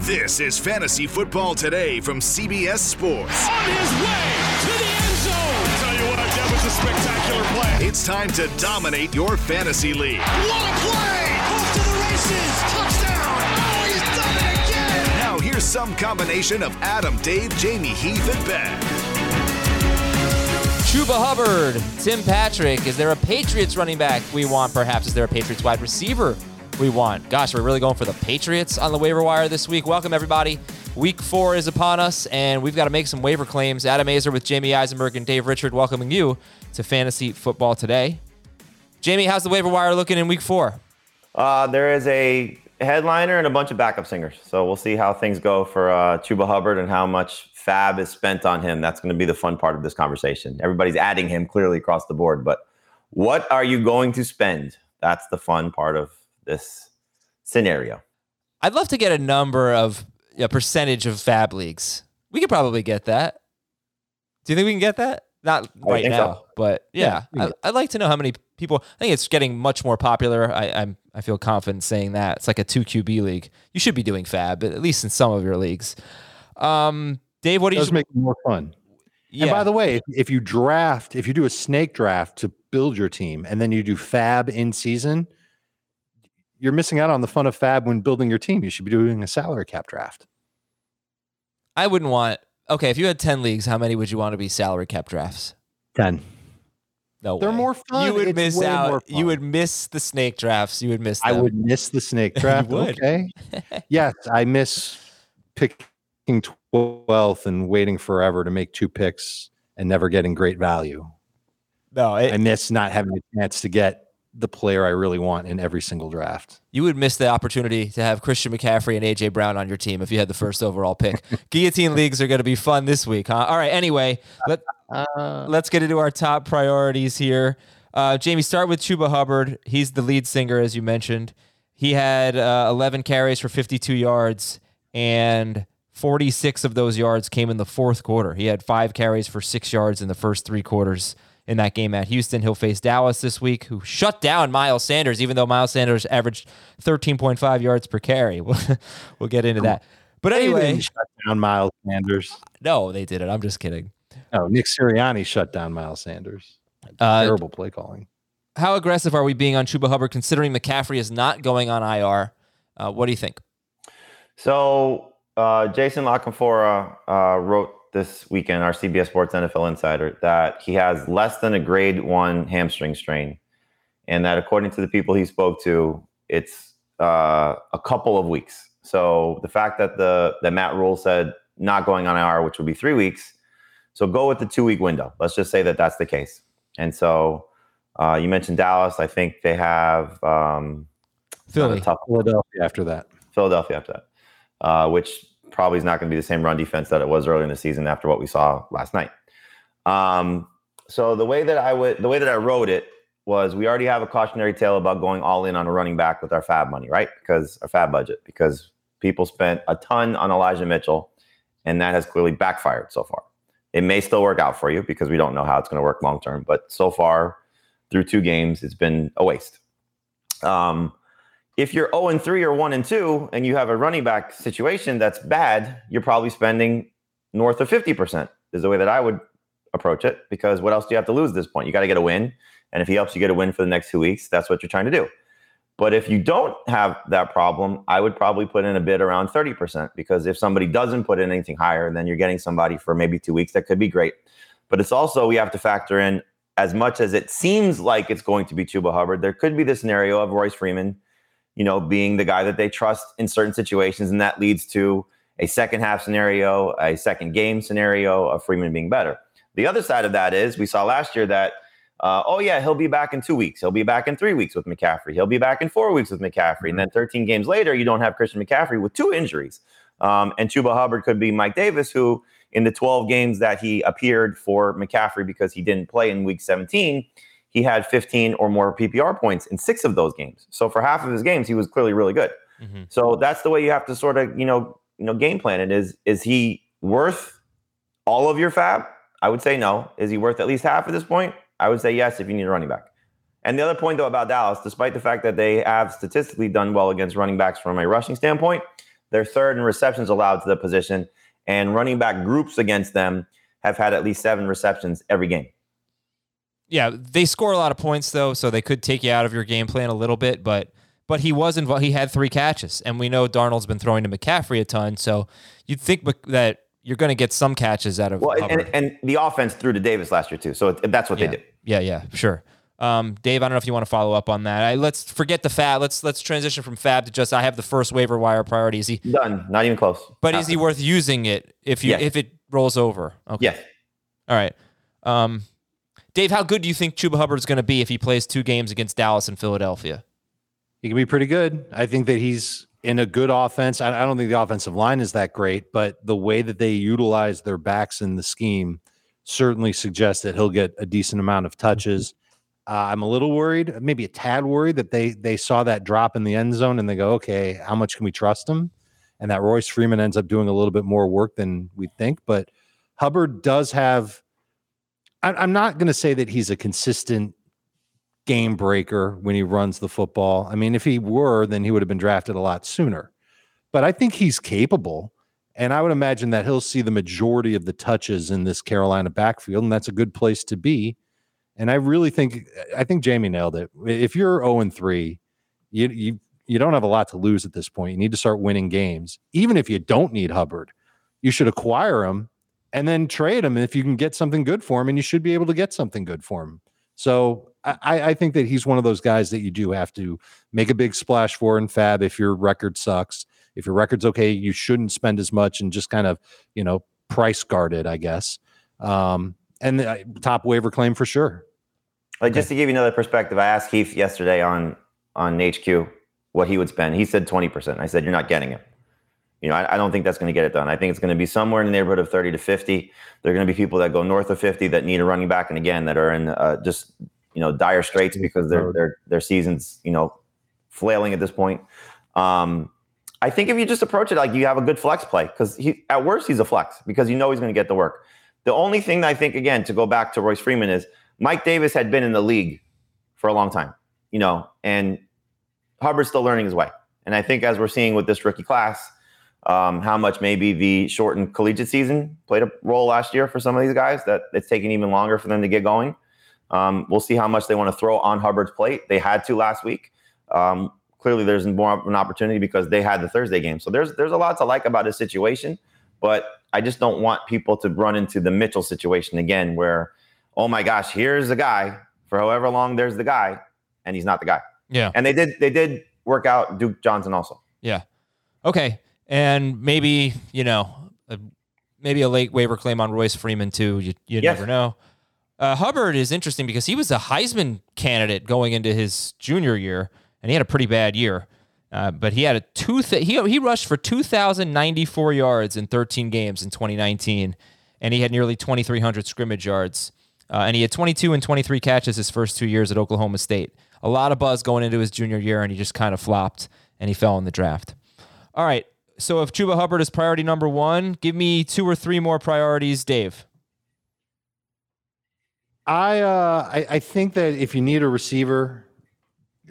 This is Fantasy Football Today from CBS Sports. On his way to the end zone. Tell you what, that was a spectacular play. It's time to dominate your fantasy league. What a play! Off to the races. Touchdown. Oh, he's done it again. Now here's some combination of Adam, Dave, Jamie, Heath, and Ben. Chuba Hubbard, Tim Patrick. Is there a Patriots running back we want? Perhaps is there a Patriots wide receiver we want? Gosh, we're really going for the Patriots on the waiver wire this week. Welcome everybody. Week four is upon us, and we've got to make some waiver claims. Adam Aizer with Jamie Eisenberg and Dave Richard welcoming you to Fantasy Football today. Jamie, how's the waiver wire looking in week four? Uh, there is a headliner and a bunch of backup singers. So we'll see how things go for uh, Chuba Hubbard and how much fab is spent on him. That's going to be the fun part of this conversation. Everybody's adding him clearly across the board, but what are you going to spend? That's the fun part of this scenario. I'd love to get a number of a percentage of fab leagues. We could probably get that. Do you think we can get that? Not right now, so. but yeah, Yeah, I, I'd like to know how many people. I think it's getting much more popular. I, I'm I feel confident saying that it's like a two QB league. You should be doing fab but at least in some of your leagues. Um, Dave, what do you? does make it more fun. yeah. And by the way, if, if you draft, if you do a snake draft to build your team, and then you do fab in season, you're missing out on the fun of fab when building your team. You should be doing a salary cap draft. I wouldn't want. Okay, if you had ten leagues, how many would you want to be salary cap drafts? Ten. No, They're way. more fun. You would It's miss out. You would miss the snake drafts. You would miss. I would miss the snake draft. Okay. yes, I miss picking twelfth and waiting forever to make two picks and never getting great value. No, it, I miss not having a chance to get the player I really want in every single draft. You would miss the opportunity to have Christian McCaffrey and AJ Brown on your team if you had the first overall pick. Guillotine leagues are going to be fun this week, huh? All right. Anyway, let Uh, let's get into our top priorities here. Uh, Jamie, start with Chuba Hubbard. He's the lead singer, as you mentioned. He had uh, 11 carries for 52 yards, and 46 of those yards came in the fourth quarter. He had five carries for six yards in the first three quarters in that game at Houston. He'll face Dallas this week, who shut down Miles Sanders, even though Miles Sanders averaged 13.5 yards per carry. We'll, we'll get into that. But they anyway, didn't shut down Miles Sanders. no, they did it. I'm just kidding. No, Nick Sirianni shut down Miles Sanders. Uh, Terrible play calling. how aggressive are we being on Chuba Hubbard considering McCaffrey is not going on IR? Uh, what do you think? So uh, Jason La Canfora uh, wrote this weekend, our CBS Sports NFL Insider, that he has less than a grade one hamstring strain, and that according to the people he spoke to, it's uh, a couple of weeks. So the fact that the that Matt Rhule said not going on IR, which would be three weeks, so go with the two week window. Let's just say that that's the case. And so uh, you mentioned Dallas. I think they have um, Philly. tough Philadelphia after that. Philadelphia after that, uh, which probably is not going to be the same run defense that it was early in the season after what we saw last night. Um, so the way that I would, the way that I wrote it was, we already have a cautionary tale about going all in on a running back with our fab money, right? Because our fab budget, because people spent a ton on Elijah Mitchell, and that has clearly backfired so far. It may still work out for you because we don't know how it's going to work long term, but so far through two games, it's been a waste. Um, if you're 0 and 3 or 1 and 2 and you have a running back situation that's bad, you're probably spending north of 50% is the way that I would approach it because what else do you have to lose at this point? You got to get a win. And if he helps you get a win for the next two weeks, that's what you're trying to do. But if you don't have that problem, I would probably put in a bid around 30% because if somebody doesn't put in anything higher, then you're getting somebody for maybe two weeks that could be great. But it's also, we have to factor in as much as it seems like it's going to be Chuba Hubbard, there could be the scenario of Royce Freeman, you know, being the guy that they trust in certain situations. And that leads to a second half scenario, a second game scenario of Freeman being better. The other side of that is we saw last year that uh, oh yeah, he'll be back in two weeks. He'll be back in three weeks with McCaffrey. He'll be back in four weeks with McCaffrey. And then 13 games later, you don't have Christian McCaffrey with two injuries. Um, and Chuba Hubbard could be Mike Davis, who in the 12 games that he appeared for McCaffrey because he didn't play in week 17, he had 15 or more PPR points in six of those games. So for half of his games, he was clearly really good. Mm-hmm. So that's the way you have to sort of, you know, you know, game plan it. Is is he worth all of your fab? I would say no. Is he worth at least half at this point? I would say yes if you need a running back. And the other point, though, about Dallas, despite the fact that they have statistically done well against running backs from a rushing standpoint, they're third in receptions allowed to the position, and running back groups against them have had at least seven receptions every game. Yeah, they score a lot of points though, so they could take you out of your game plan a little bit, but but he was involved. He had three catches, and we know Darnold's been throwing to McCaffrey a ton, so you'd think that you're going to get some catches out of. Well, and, and, the offense threw to Davis last year too, so it, that's what yeah. they did. Yeah, yeah, sure. Um, Dave, I don't know if you want to follow up on that. I, let's forget the fab. Let's let's transition from fab to just I have the first waiver wire priority. Is he done? Not even close. But is he worth using it if you yes. if it rolls over? Okay. Yes. All right. Um, Dave, how good do you think Chuba Hubbard is going to be if he plays two games against Dallas and Philadelphia? He can be pretty good. I think that he's in a good offense. I, I don't think the offensive line is that great, but the way that they utilize their backs in the scheme certainly suggests that he'll get a decent amount of touches. Uh, I'm a little worried, maybe a tad worried that they they saw that drop in the end zone and they go, okay, how much can we trust him? And that Royce Freeman ends up doing a little bit more work than we think. But Hubbard does have. I'm not going to say that he's a consistent game breaker when he runs the football. I mean, if he were, then he would have been drafted a lot sooner. But I think he's capable. And I would imagine that he'll see the majority of the touches in this Carolina backfield, and that's a good place to be. And I really think I think Jamie nailed it. If you're 0 and 3, you you you don't have a lot to lose at this point. You need to start winning games. Even if you don't need Hubbard, you should acquire him and then trade him. If you can get something good for him, and you should be able to get something good for him. So I, I, think that he's one of those guys that you do have to make a big splash for in fab if your record sucks. If your record's okay, you shouldn't spend as much and just kind of, you know, price guarded, I guess. Um, and the uh, top waiver claim for sure. Like just to give you another perspective, I asked Heath yesterday on on HQ what he would spend. He said twenty percent. I said you're not getting it. You know, I, I don't think that's going to get it done. I think it's going to be somewhere in the neighborhood of thirty to fifty. There are going to be people that go north of fifty that need a running back, and again, that are in uh, just you know dire straits because their their their seasons you know flailing at this point. Um, I think if you just approach it like you have a good flex play because at worst he's a flex because you know he's going to get the work. The only thing that I think again to go back to Royce Freeman is Mike Davis had been in the league for a long time, you know, and Hubbard's still learning his way. And I think as we're seeing with this rookie class, um, how much maybe the shortened collegiate season played a role last year for some of these guys that it's taking even longer for them to get going. Um, we'll see how much they want to throw on Hubbard's plate. They had to last week. Um, clearly, there's more of an opportunity because they had the Thursday game. So there's there's a lot to like about this situation, but I just don't want people to run into the Mitchell situation again, where oh my gosh, here's the guy for however long there's the guy, and he's not the guy. Yeah, and they did they did work out Duke Johnson also. Yeah, okay, and maybe you know. A, maybe a late waiver claim on Royce Freeman too. You, you yes. never know. Uh, Hubbard is interesting because he was a Heisman candidate going into his junior year, and he had a pretty bad year. Uh, but he had a two th- he he rushed for 2,094 yards in 13 games in 2019, and he had nearly 2,300 scrimmage yards. Uh, and he had 22 and 23 catches his first two years at Oklahoma State. A lot of buzz going into his junior year, and he just kind of flopped and he fell in the draft. All right. So if Chuba Hubbard is priority number one, give me two or three more priorities, Dave. I, uh, I, I think that if you need a receiver,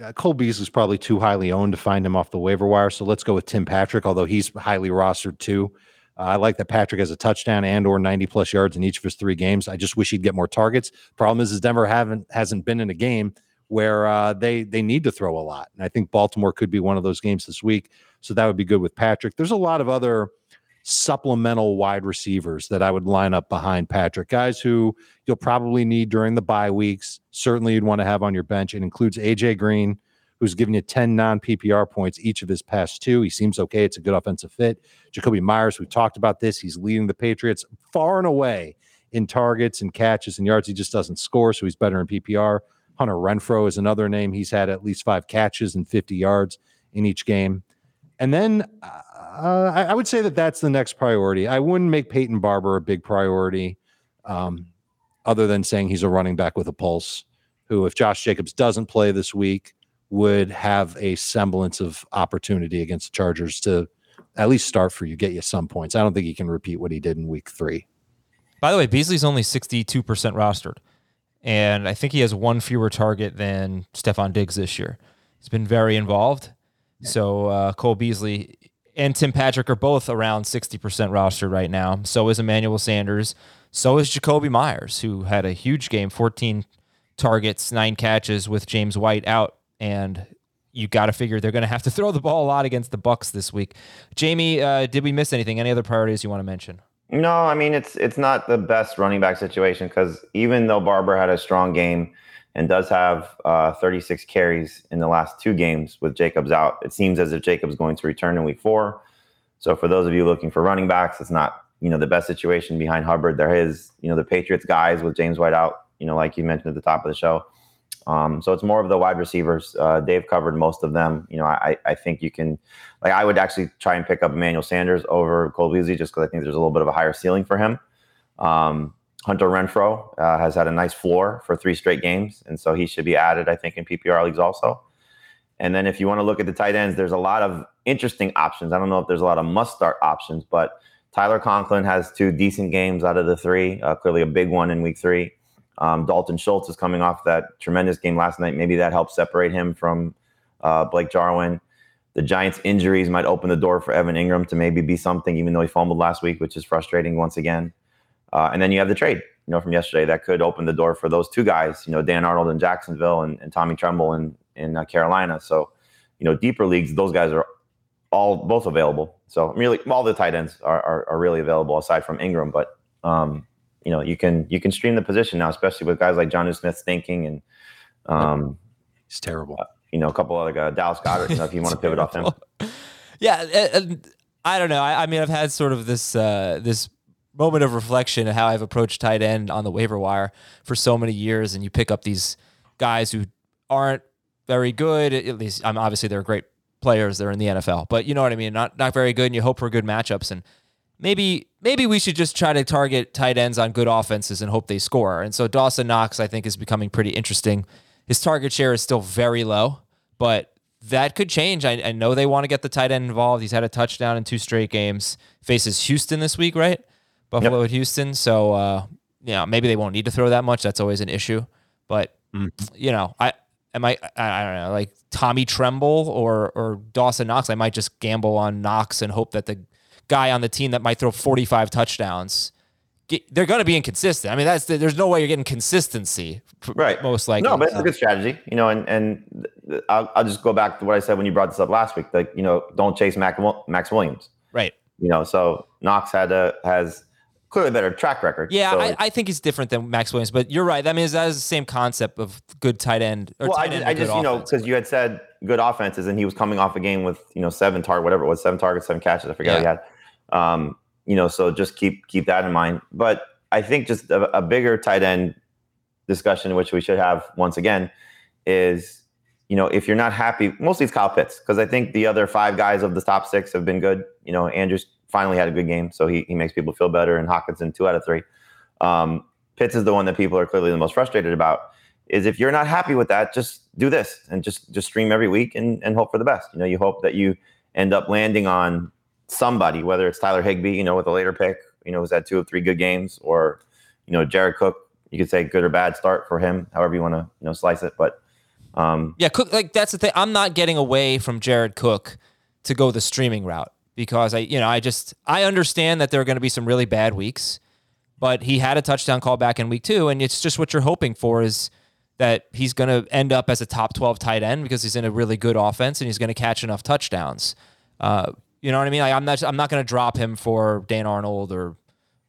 uh, Cole Beasley is probably too highly owned to find him off the waiver wire. So let's go with Tim Patrick, although he's highly rostered too. Uh, I like that Patrick has a touchdown and or 90 plus yards in each of his three games. I just wish he'd get more targets. Problem is, is Denver haven't hasn't been in a game where uh, they they need to throw a lot. And I think Baltimore could be one of those games this week. So that would be good with Patrick. There's a lot of other supplemental wide receivers that I would line up behind Patrick. Guys who you'll probably need during the bye weeks. Certainly you'd want to have on your bench. It includes AJ Green, who's given you 10 non PPR points each of his past two. He seems okay. It's a good offensive fit. Jakobi Meyers, we've talked about this. He's leading the Patriots far and away in targets and catches and yards. He just doesn't score, so he's better in PPR. Hunter Renfrow is another name. He's had at least five catches and 50 yards in each game. And then uh, I, I, would say that that's the next priority. I wouldn't make Peyton Barber a big priority, um, other than saying he's a running back with a pulse. Who, if Josh Jacobs doesn't play this week, would have a semblance of opportunity against the Chargers to at least start for you, get you some points. I don't think he can repeat what he did in week three. By the way, Beasley's only 62% rostered. And I think he has one fewer target than Stefon Diggs this year. He's been very involved. So uh, Cole Beasley and Tim Patrick are both around 60% roster right now. So is Emmanuel Sanders. So is Jakobi Meyers, who had a huge game 14 targets, nine catches with James White out. And you got to figure they're going to have to throw the ball a lot against the Bucs this week. Jamie, uh, did we miss anything? Any other priorities you want to mention? No, I mean it's it's not the best running back situation because even though Barber had a strong game, and does have uh, 36 carries in the last two games with Jacobs out. It seems as if Jacobs going to return in week four. So for those of you looking for running backs, it's not you know the best situation behind Hubbard. There is you know the Patriots guys with James White out. You know like you mentioned at the top of the show. Um, so it's more of the wide receivers. Uh, Dave covered most of them. You know I I think you can like I would actually try and pick up Emmanuel Sanders over Cole Beasley just because I think there's a little bit of a higher ceiling for him. Um, Hunter Renfrow uh, has had a nice floor for three straight games, and so he should be added, I think, in PPR leagues also. And then if you want to look at the tight ends, there's a lot of interesting options. I don't know if there's a lot of must start options, but Tyler Conklin has two decent games out of the three, uh, clearly a big one in week three. Um, Dalton Schultz is coming off that tremendous game last night. Maybe that helps separate him from uh, Blake Jarwin. The Giants' injuries might open the door for Evan Engram to maybe be something, even though he fumbled last week, which is frustrating once again. Uh, and then you have the trade, you know, from yesterday that could open the door for those two guys, you know, Dan Arnold in Jacksonville and, and Tommy Tremble in, in uh, Carolina. So, you know, deeper leagues, those guys are all both available. So really, all the tight ends are, are, are really available aside from Engram. But, um, you know, you can you can stream the position now, especially with guys like Jonnu Smith thinking and um, he's terrible. Uh, you know, a couple other guys, Dallas Goedert. You know, if you want to pivot off him. Yeah, and I don't know. I, I mean, I've had sort of this uh, this moment of reflection of how I've approached tight end on the waiver wire for so many years, and you pick up these guys who aren't very good. At least, I'm obviously they're great players. They're in the NFL, but you know what I mean. Not not very good, and you hope for good matchups. And maybe maybe we should just try to target tight ends on good offenses and hope they score. And so Dawson Knox, I think, is becoming pretty interesting. His target share is still very low, but that could change. I, I know they want to get the tight end involved. He's had a touchdown in two straight games. Faces Houston this week, right? Buffalo yep. at Houston. So uh, you know, maybe they won't need to throw that much. That's always an issue. But mm. you know, I am I I don't know, like Tommy Tremble or or Dawson Knox. I might just gamble on Knox and hope that the guy on the team that might throw 45 touchdowns. they're going to be inconsistent. I mean, that's there's no way you're getting consistency, right? Most likely. No, but it's a good strategy, you know. And and I'll, I'll just go back to what I said when you brought this up last week. Like, you know, don't chase Mac, Maxx Williams, right? You know, so Knox had a has clearly better track record. Yeah, so I, I, think he's different than Maxx Williams, but you're right. I mean, that is the same concept of good tight end. well, tight I just, I just you know, because you had said good offenses, and he was coming off a game with you know seven target, whatever it was, seven targets, seven catches. I forget yeah. he had. Um, you know, so just keep keep that in mind. But I think just a, a bigger tight end discussion, which we should have once again, is you know if you're not happy, mostly it's Kyle Pitts because I think the other five guys of the top six have been good. You know, Andrews finally had a good game, so he, he makes people feel better. And Hockenson, two out of three. Um, Pitts is the one that people are clearly the most frustrated about. Is if you're not happy with that, just do this and just just stream every week and, and hope for the best. You know, you hope that you end up landing on somebody, whether it's Tyler Higbee, you know, with a later pick, you know, who's had two or three good games, or you know, Jared Cook. You could say good or bad start for him, however you want to you know slice it. But um, yeah, Cook. Like that's the thing. I'm not getting away from Jared Cook to go the streaming route because I, you know, I just I understand that there are going to be some really bad weeks, but he had a touchdown call back in week two, and it's just what you're hoping for is that he's going to end up as a top 12 tight end because he's in a really good offense and he's going to catch enough touchdowns. Uh, you know what I mean? Like I'm not I'm not going to drop him for Dan Arnold or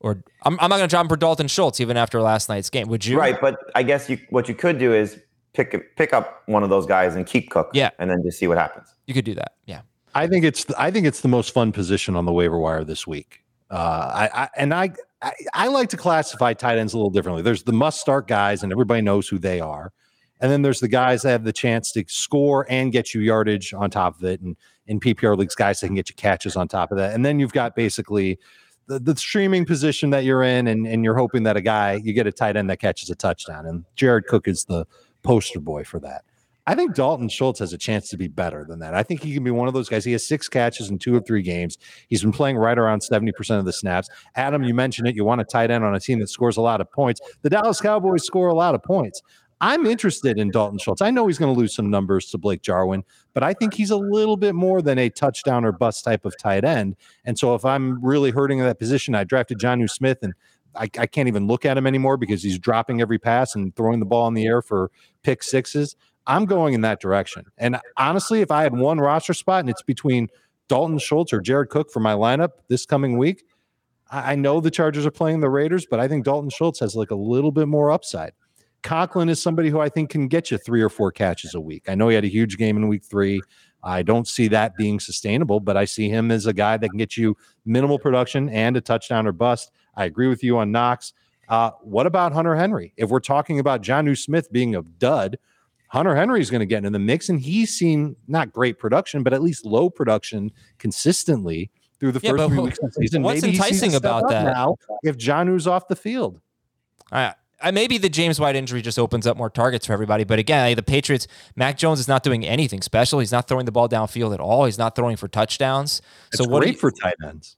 or I'm, I'm not going to drop him for Dalton Schultz even after last night's game. Would you? Right, but I guess you what you could do is pick pick up one of those guys and keep Cook. Yeah. and then just see what happens. You could do that. Yeah. I think it's I think it's the most fun position on the waiver wire this week. Uh, I, I and I, I I like to classify tight ends a little differently. There's the must start guys, and everybody knows who they are. And then there's the guys that have the chance to score and get you yardage on top of it. And in PPR leagues, guys that can get you catches on top of that. And then you've got basically the, the streaming position that you're in, and, and you're hoping that a guy, you get a tight end that catches a touchdown. And Jared Cook is the poster boy for that. I think Dalton Schultz has a chance to be better than that. I think he can be one of those guys. He has six catches in two or three games. He's been playing right around 70% of the snaps. Adam, you mentioned it. You want a tight end on a team that scores a lot of points. The Dallas Cowboys score a lot of points. I'm interested in Dalton Schultz. I know he's going to lose some numbers to Blake Jarwin, but I think he's a little bit more than a touchdown or bust type of tight end. And so if I'm really hurting in that position, I drafted Jonnu Smith and I, I, can't even look at him anymore because he's dropping every pass and throwing the ball in the air for pick sixes. I'm going in that direction. And honestly, if I had one roster spot and it's between Dalton Schultz or Jared Cook for my lineup this coming week, I, I know the Chargers are playing the Raiders, but I think Dalton Schultz has like a little bit more upside. Conklin is somebody who I think can get you three or four catches a week. I know he had a huge game in week three. I don't see that being sustainable, but I see him as a guy that can get you minimal production and a touchdown or bust. I agree with you on Knox. Uh, what about Hunter Henry? If we're talking about Jonnu Smith being a dud, Hunter Henry is going to get in the mix, and he's seen not great production, but at least low production consistently through the Yeah, first three weeks of the season. what's Maybe enticing about that? now if Jonnu's off the field? I, maybe the James White injury just opens up more targets for everybody. But again, the Patriots, Mac Jones is not doing anything special. He's not throwing the ball downfield at all. He's not throwing for touchdowns. It's so what? do great you- for tight ends.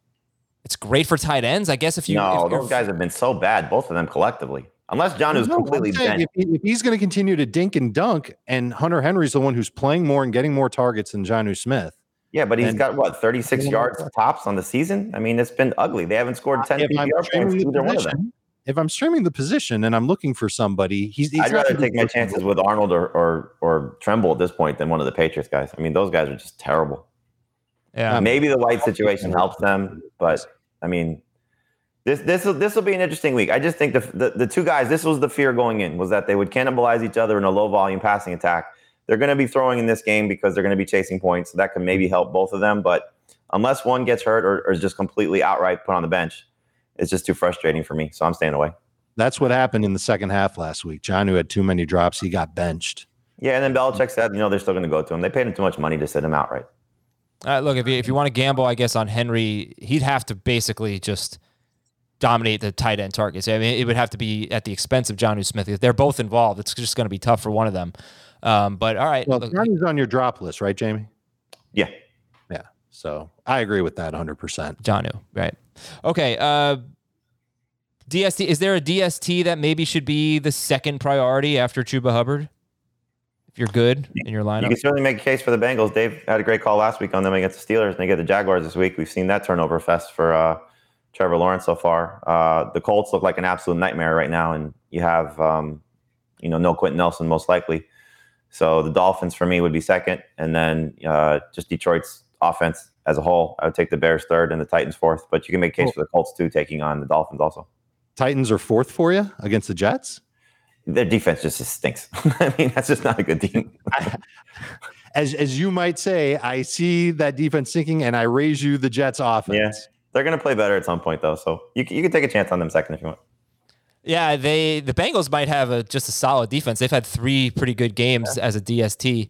it's great for tight ends, I guess. If you no, if- those guys have been so bad, both of them collectively. Unless John is No, completely saying bent. If, he- if he's going to continue to dink and dunk, and Hunter Henry's the one who's playing more and getting more targets than Jonnu Smith. Yeah, but he's and- got what 36 yards tops on the season. I mean, it's been ugly. They haven't scored 10 PPR points either one of them. Position, if I'm streaming the position and I'm looking for somebody, he's. he's I'd rather take my chances the with Arnold or, or or Tremble at this point than one of the Patriots guys. I mean, those guys are just terrible. yeah, um, Maybe the White situation helps them, but I mean, this this will this will be an interesting week. I just think the, the the two guys. This was the fear going in was that they would cannibalize each other in a low volume passing attack. They're going to be throwing in this game because they're going to be chasing points. So that can maybe help both of them, but unless one gets hurt or, or is just completely outright put on the bench, it's just too frustrating for me. So I'm staying away. That's what happened in the second half last week. John, who had too many drops, he got benched. Yeah, and then Belichick said, you know, they're still going to go to him. They paid him too much money to sit him outright. Uh, look, if you, if you want to gamble, I guess on Henry, he'd have to basically just dominate the tight end targets. I mean, it would have to be at the expense of Jonnu Smith. If they're both involved, it's just going to be tough for one of them. Um, but all right, Well, look, Johnny's on your drop list, right, Jamie? Yeah. Yeah. So I agree with that 100%. Jonnu, right? Okay. Uh, DST. Is there a DST that maybe should be the second priority after Chuba Hubbard? If you're good in your lineup, You can certainly make a case for the Bengals. Dave had a great call last week on them against the Steelers, and they get the Jaguars this week. We've seen that turnover fest for uh, Trevor Lawrence so far. Uh, the Colts look like an absolute nightmare right now, and you have, um, you know, no Quenton Nelson most likely. So the Dolphins for me would be second, and then uh, just Detroit's offense as a whole. I would take the Bears third and the Titans fourth, but you can make a case for the Colts too, taking on the Dolphins also. Titans are fourth for you against the Jets. Their defense just stinks. I mean, that's just not a good team. As as you might say, I see that defense sinking and I raise you the Jets offense. Yeah. They're going to play better at some point, though. So you, c- you can take a chance on them second if you want. yeah, they the Bengals might have a just a solid defense. They've had three pretty good games as a DST.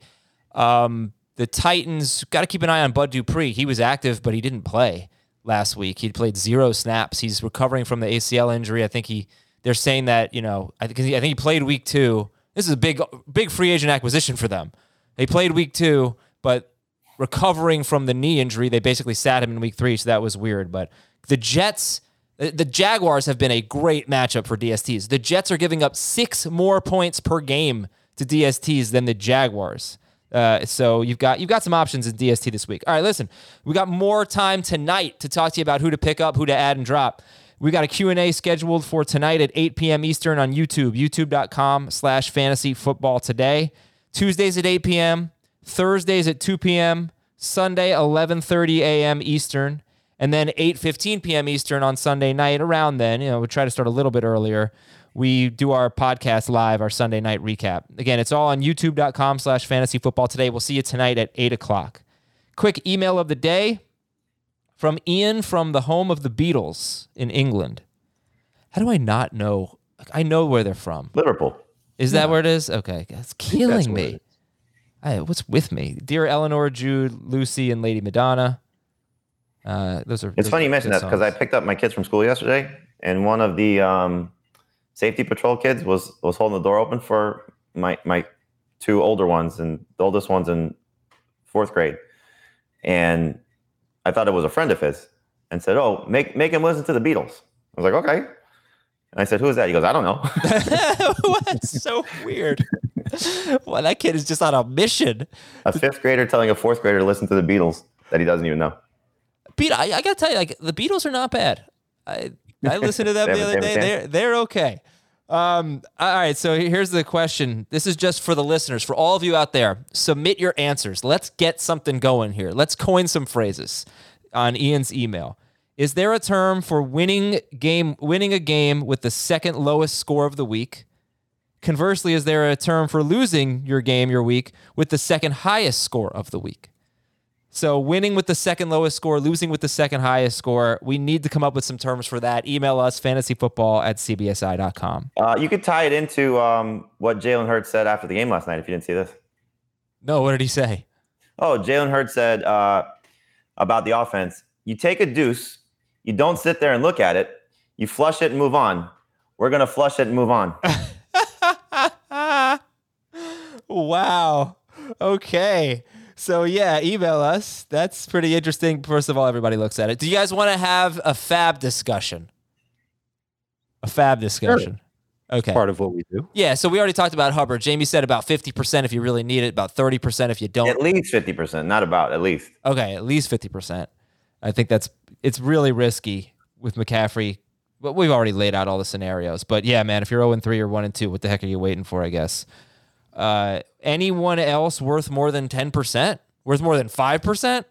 Um, the Titans got to keep an eye on Bud Dupree. He was active, but he didn't play last week. He played zero snaps. He's recovering from the ACL injury. I think he. They're saying that you know. I think I think he played week two. This is a big big free agent acquisition for them. They played week two, but recovering from the knee injury, they basically sat him in week three. So that was weird. But the Jets. The the Jaguars have been a great matchup for DSTs. The Jets are giving up six more points per game to DSTs than the Jaguars. Uh, so you've got you've got some options in DST this week. All right, listen, we got more time tonight to talk to you about who to pick up, who to add and drop. We got a Q&A scheduled for tonight at 8 p.m. Eastern on YouTube, youtube.com slash fantasy football today. Tuesdays at 8 p.m., Thursdays at 2 p.m., Sunday 11:30 a.m. Eastern, and then 8:15 p.m. Eastern on Sunday night. Around then, you know, we try to start a little bit earlier. We do our podcast live, our Sunday night recap. Again, it's all on youtube.com slash fantasy football today. We'll see you tonight at 8 o'clock. Quick email of the day from Ian from the home of the Beatles in England. How do I not know? I know where they're from. Liverpool. Is that where it is? Okay, That's killing where me. it I, what's with me? Dear Eleanor, Jude, Lucy, and Lady Madonna. Uh, those are. It's those funny are you mentioned that because I picked up my kids from school yesterday, and one of the um, safety patrol kids was was holding the door open for my my two older ones, and the oldest one's in fourth grade, and I thought it was a friend of his, and said, "Oh, make make him listen to the Beatles." I was like, "Okay," and I said, "Who is that?" He goes, "I don't know." That's so weird. well, that kid is just on a mission. a fifth grader telling a fourth grader to listen to the Beatles that he doesn't even know. Pete, I, I gotta tell you, like the Beatles are not bad. I I listened to them the other day. They're they're okay. Um, all right, so here's the question. This is just for the listeners, for all of you out there. Submit your answers. Let's get something going here. Let's coin some phrases on Ian's email. Is there a term for winning game winning a game with the second lowest score of the week? Conversely, is there a term for losing your game your week with the second highest score of the week? So winning with the second lowest score, losing with the second highest score. We need to come up with some terms for that. Email us fantasyfootball at cbsi.com. Uh, you could tie it into um, what Jalen Hurts said after the game last night. If you didn't see this. No, what did he say? Oh, Jalen Hurts said uh, about the offense: you take a deuce, you don't sit there and look at it, you flush it and move on. We're gonna flush it and move on. Wow. Okay. So yeah, email us. That's pretty interesting. First of all, everybody looks at it. Do you guys want to have a fab discussion? A fab discussion. Okay. Part of what we do. Yeah, so we already talked about Hubbard. Jamie said about 50% if you really need it, about 30% if you don't. at least fifty percent, not about at least. Okay, at least 50%. I think that's it's really risky with McCaffrey. But we've already laid out all the scenarios. But yeah, man, if you're 0 3 or 1 and 2, what the heck are you waiting for, I guess? Uh, anyone else worth more than 10%? Worth more than 5%?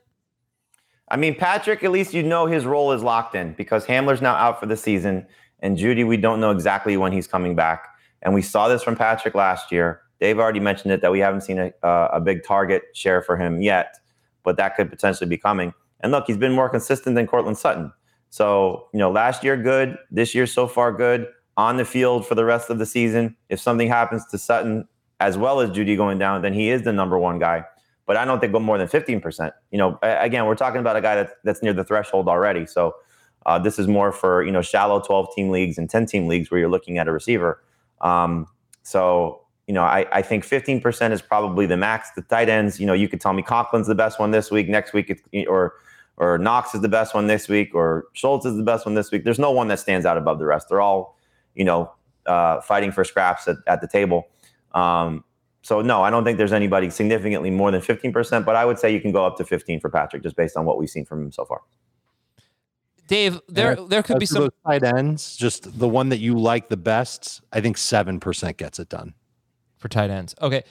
I mean, Patrick, at least you know his role is locked in because Hamler's now out for the season, and Jeudy, we don't know exactly when he's coming back. And we saw this from Patrick last year. Dave already mentioned it that we haven't seen a, uh, a big target share for him yet, but that could potentially be coming. And look, he's been more consistent than Courtland Sutton. So, you know, last year good, this year so far good, on the field for the rest of the season. If something happens to Sutton as well as Jeudy going down, then he is the number one guy but I don't think go more than 15%. You know, again, we're talking about a guy that, that's near the threshold already. So uh, this is more for, you know, shallow 12 team leagues and 10 team leagues where you're looking at a receiver. Um, so, you know, I, I think 15% is probably the max. The tight ends, you know, you could tell me Conklin's the best one this week, next week, or, or Knox is the best one this week, or Schultz is the best one this week. There's no one that stands out above the rest. They're all, you know, uh, fighting for scraps at, at the table. Um, so no, I don't think there's anybody significantly more than 15%, but I would say you can go up to 15 for Patrick just based on what we've seen from him so far. Dave, there And there could be some tight ends, just the one that you like the best. I think seven percent gets it done. for tight ends. Okay.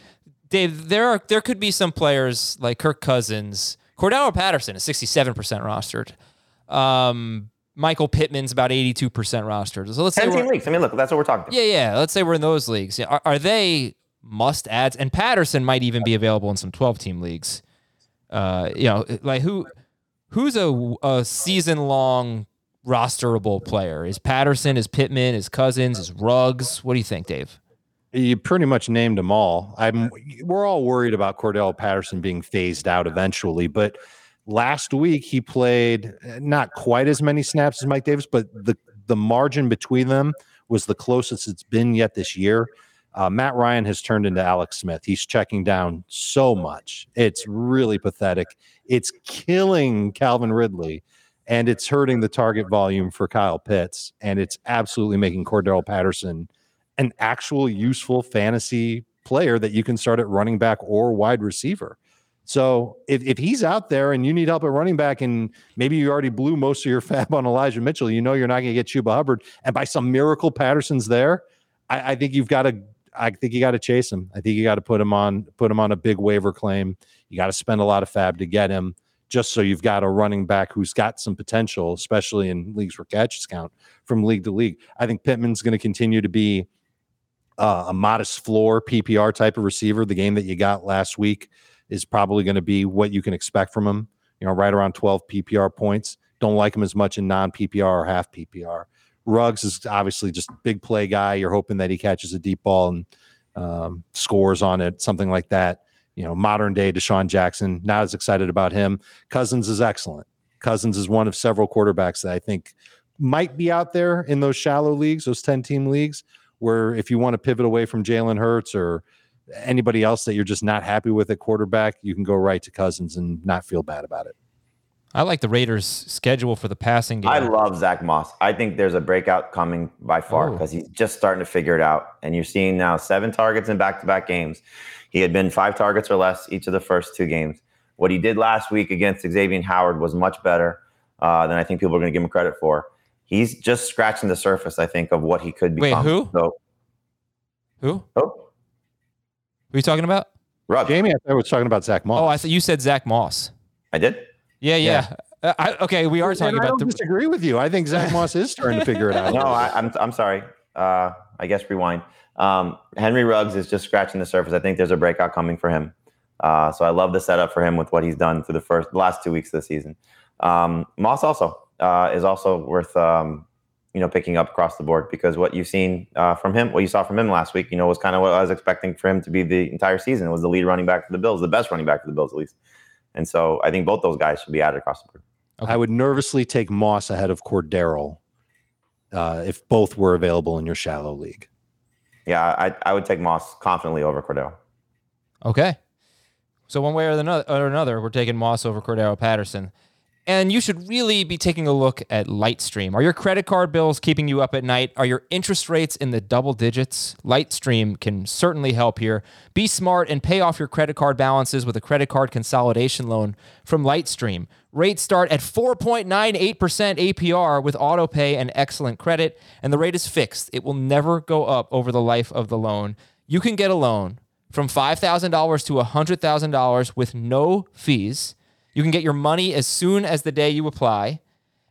Dave, there are there could be some players like Kirk Cousins. Cordarrelle Patterson is 67% rostered. Um, Michael Pittman's about 82% rostered. So let's say 10 team we're, leagues. I mean, look, that's what we're talking about. Yeah, yeah. Let's say we're in those leagues. Yeah, Are, are they must adds? And Patterson might even be available in some 12 team leagues. Uh, you know, like who who's a, a season long rosterable player? Is Patterson, is Pittman, is Cousins, is Ruggs? What do you think, Dave? You pretty much named them all. I'm. We're all worried about Cordarrelle Patterson being phased out eventually, but last week he played uh, not quite as many snaps as Mike Davis, but the the margin between them was the closest it's been yet this year. Uh, Matt Ryan has turned into Alex Smith. He's checking down so much. It's really pathetic. It's killing Calvin Ridley, and it's hurting the target volume for Kyle Pitts, and it's absolutely making Cordarrelle Patterson an actual useful fantasy player that you can start at running back or wide receiver. So if, if he's out there and you need help at running back, and maybe you already blew most of your fab on Elijah Mitchell, you know you're not going to get Chuba Hubbard, and by some miracle Patterson's there, I, I think you've got to. I think you got to chase him. I think you got to put him on put him on a big waiver claim. You got to spend a lot of fab to get him, just so you've got a running back who's got some potential, especially in leagues where catches count from league to league. I think Pittman's going to continue to be uh, a modest floor PPR type of receiver. The game that you got last week is probably going to be what you can expect from him. You know, right around 12 PPR points. Don't like him as much in non PPR or half PPR. Ruggs is obviously just big play guy. You're hoping that he catches a deep ball and um, scores on it, something like that. You know, modern day DeSean Jackson, not as excited about him. Cousins is excellent. Cousins is one of several quarterbacks that I think might be out there in those shallow leagues, those 10 team leagues, where if you want to pivot away from Jalen Hurts or anybody else that you're just not happy with at quarterback, you can go right to Cousins and not feel bad about it. I like the Raiders' schedule for the passing game. I love Zack Moss. I think there's a breakout coming by far Oh. because he's just starting to figure it out. And you're seeing now seven targets in back to back games. He had been five targets or less each of the first two games. What he did last week against Xavien Howard was much better uh, than I think people are going to give him credit for. He's just scratching the surface, I think, of what he could become. Wait, who? So, Who? oh, Who are you talking about? Rob. Jamie, I thought was talking about Zack Moss. Oh, I thought you said Zack Moss. I did. Yeah, yeah. Uh, I, okay, we are And talking I about don't the. disagree with you. I think Zack Moss is starting to figure it out. No, I, I'm I'm sorry. Uh, I guess rewind. Um, Henry Ruggs is just scratching the surface. I think there's a breakout coming for him. Uh, so I love the setup for him with what he's done through the first last two weeks of the season. Um, Moss also uh, is also worth um, you know picking up across the board because what you've seen uh, from him, what you saw from him last week, you know, was kind of what I was expecting for him to be the entire season. It was the lead running back for the Bills, the best running back for the Bills at least. And so I think both those guys should be added across the board. I would nervously take Moss ahead of Cordarrelle uh, if both were available in your shallow league. Yeah, I, I would take Moss confidently over Cordarrelle. Okay. So one way or another, or another, we're taking Moss over Cordarrelle Patterson. And you should really be taking a look at Lightstream. Are your credit card bills keeping you up at night? Are your interest rates in the double digits? Lightstream can certainly help here. Be smart and pay off your credit card balances with a credit card consolidation loan from Lightstream. Rates start at 4.98% APR with auto pay and excellent credit, and the rate is fixed. It will never go up over the life of the loan. You can get a loan from $5,000 to $100,000 with no fees. You can get your money as soon as the day you apply.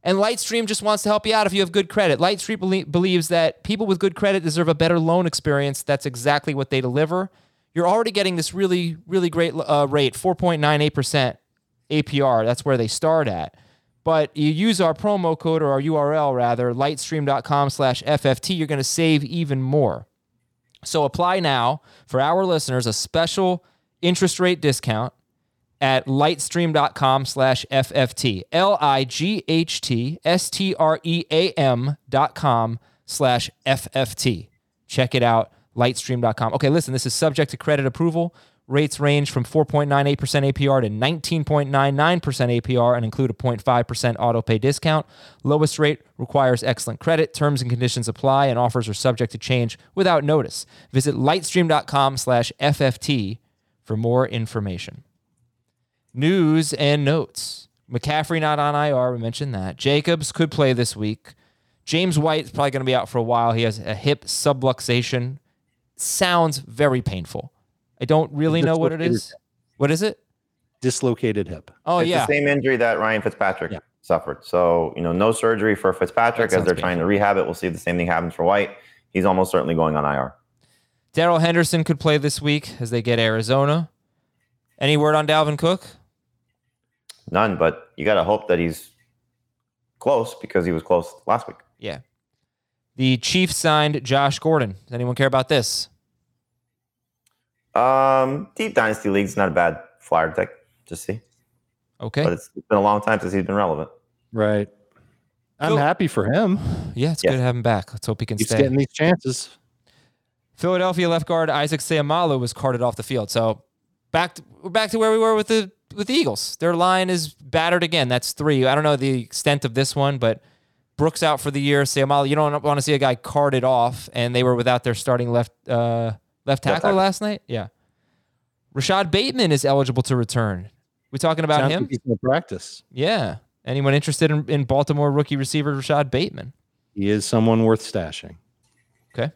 And Lightstream just wants to help you out if you have good credit. Lightstream belie- believes that people with good credit deserve a better loan experience. That's exactly what they deliver. You're already getting this really, really great uh, rate, 4.98% APR. That's where they start at. But you use our promo code or our URL rather, lightstream.com slash FFT, you're going to save even more. So apply now for our listeners a special interest rate discount at lightstream.com slash FFT. L-I-G-H-T-S-T-R-E-A-M dot com slash FFT. Check it out, lightstream.com. Okay, listen, this is subject to credit approval. Rates range from 4.98% APR to 19.99% APR and include a 0.5% auto pay discount. Lowest rate requires excellent credit. Terms and conditions apply and offers are subject to change without notice. Visit lightstream.com slash FFT for more information. News and notes. McCaffrey not on IR. We mentioned that. Jacobs could play this week. James White is probably going to be out for a while. He has a hip subluxation. Sounds very painful. I don't really know what it is. What is it? Dislocated hip. Oh it's yeah. the same injury that Ryan Fitzpatrick Yeah. suffered. So, you know, no surgery for Fitzpatrick as they're sounds trying to rehab it. We'll see if the same thing happens for White. He's almost certainly going on IR. Darrell Henderson could play this week as they get Arizona. Any word on Dalvin Cook? None, but you got to hope that he's close because he was close last week. Yeah. The Chiefs signed Josh Gordon. Does anyone care about this? Um, deep dynasty league's not a bad flyer tech to see, Okay. but it's been a long time since he's been relevant. Right. I'm Cool. happy for him. Yeah, it's Yeah. good to have him back. Let's hope he can He's stay. getting these chances. Philadelphia left guard Isaac Seumalo was carted off the field. So back to, we're back to where we were with the with the Eagles. Their line is battered again. That's three. I don't know the extent of this one, but Brooks out for the year. Seumalo, you don't want to see a guy carted off, and they were without their starting left uh, left tackle tackle. last night. Yeah. Rashod Bateman is eligible to return. We talking about Sounds him? like he's gonna practice. Yeah. Anyone interested in, in Baltimore rookie receiver Rashod Bateman? He is someone worth stashing. Okay.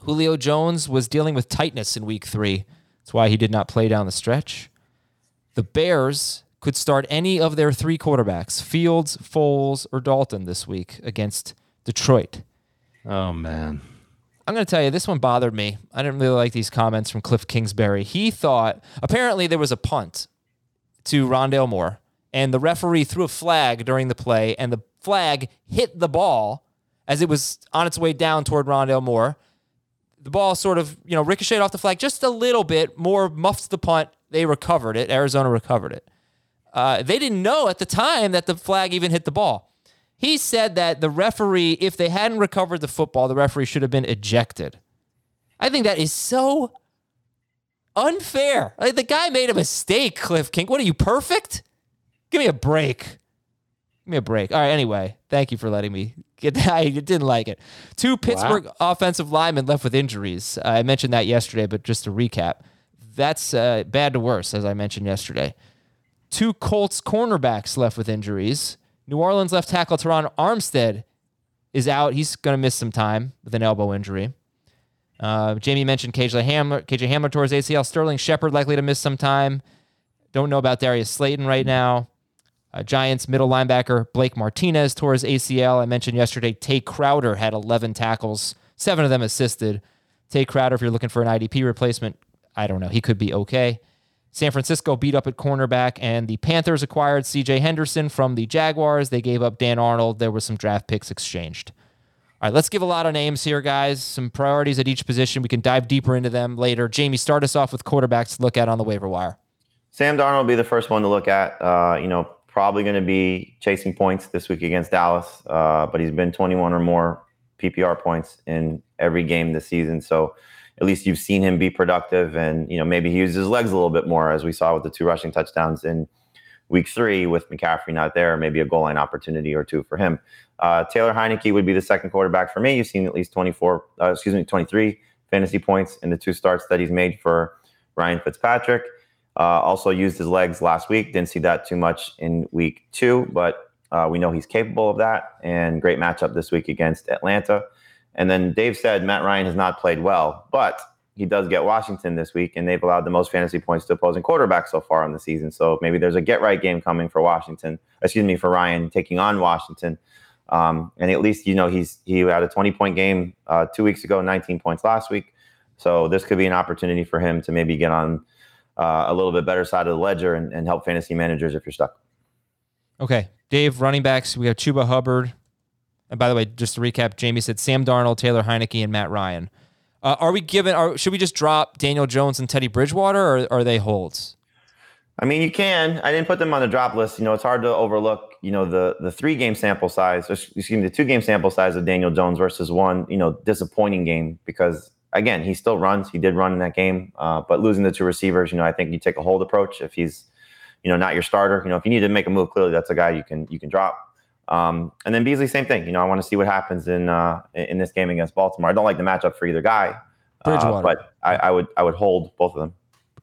Julio Jones was dealing with tightness in week three. That's why he did not play down the stretch. The Bears could start any of their three quarterbacks, Fields, Foles, or Dalton, this week against Detroit. Oh man. I'm going to tell you, this one bothered me. I didn't really like these comments from Cliff Kingsbury. He thought, apparently, there was a punt to Rondale Moore, and the referee threw a flag during the play, and the flag hit the ball as it was on its way down toward Rondale Moore. The ball sort of, you know, ricocheted off the flag just a little bit. Moore muffs the punt. They recovered it. Arizona recovered it. Uh, they didn't know at the time that the flag even hit the ball. He said that the referee, if they hadn't recovered the football, the referee should have been ejected. I think that is so unfair. Like the guy made a mistake, Cliff King. What are you perfect? Give me a break. Give me a break. All right, anyway, thank you for letting me get that. I didn't like it. Two Pittsburgh offensive linemen left with injuries. I mentioned that yesterday, but just to recap, that's uh, bad to worse, as I mentioned yesterday. Two Colts cornerbacks left with injuries. New Orleans left tackle Terron Armstead is out. He's going to miss some time with an elbow injury. Uh, Jamie mentioned KJ Hamler, KJ Hamler his ACL. Sterling Shepard likely to miss some time. Don't know about Darius Slayton right now. Uh, Giants middle linebacker Blake Martinez his ACL. I mentioned yesterday Tae Crowder had 11 tackles, seven of them assisted. Tae Crowder, if you're looking for an IDP replacement, I don't know. He could be okay. San Francisco beat up at cornerback, and the Panthers acquired CJ Henderson from the Jaguars. They gave up Dan Arnold. There was some draft picks exchanged. All right, let's give a lot of names here, guys. Some priorities at each position. We can dive deeper into them later. Jamie, start us off with quarterbacks to look at on the waiver wire. Sam Darnold will be the first one to look at. Uh, you know, probably going to be chasing points this week against Dallas, uh, but he's been 21 or more PPR points in every game this season. So at least you've seen him be productive, and you know maybe he uses his legs a little bit more, as we saw with the two rushing touchdowns in week three with McCaffrey not there. Maybe a goal line opportunity or two for him. Uh, Taylor Heinicke would be the second quarterback for me. You've seen at least 24, uh, excuse me, 23 fantasy points in the two starts that he's made for Ryan Fitzpatrick. Uh, also used his legs last week. Didn't see that too much in week two, but uh, we know he's capable of that. And great matchup this week against Atlanta. And then Dave said Matt Ryan has not played well, but he does get Washington this week, and they've allowed the most fantasy points to opposing quarterbacks so far in the season. So maybe there's a get right game coming for Washington. Excuse me, for Ryan taking on Washington. Um, and at least you know he's he had a 20 point game uh, two weeks ago, 19 points last week. So this could be an opportunity for him to maybe get on uh, a little bit better side of the ledger and, and help fantasy managers if you're stuck. Okay, Dave, running backs. We have Chuba Hubbard. And by the way, just to recap, Jamie said Sam Darnold, Taylor Heinicke, and Matt Ryan. Uh, are we given? Are, should we just drop Daniel Jones and Teddy Bridgewater, or are they holds? I mean, you can. I didn't put them on the drop list. You know, it's hard to overlook. You know, the the three game sample size, excuse me, the two game sample size of Daniel Jones versus one, you know, disappointing game because again, he still runs. He did run in that game, uh, but losing the two receivers, you know, I think you take a hold approach if he's, you know, not your starter. You know, if you need to make a move, clearly that's a guy you can you can drop. Um, and then Beasley, same thing. You know, I want to see what happens in uh, in this game against Baltimore. I don't like the matchup for either guy, uh, but I, I would I would hold both of them.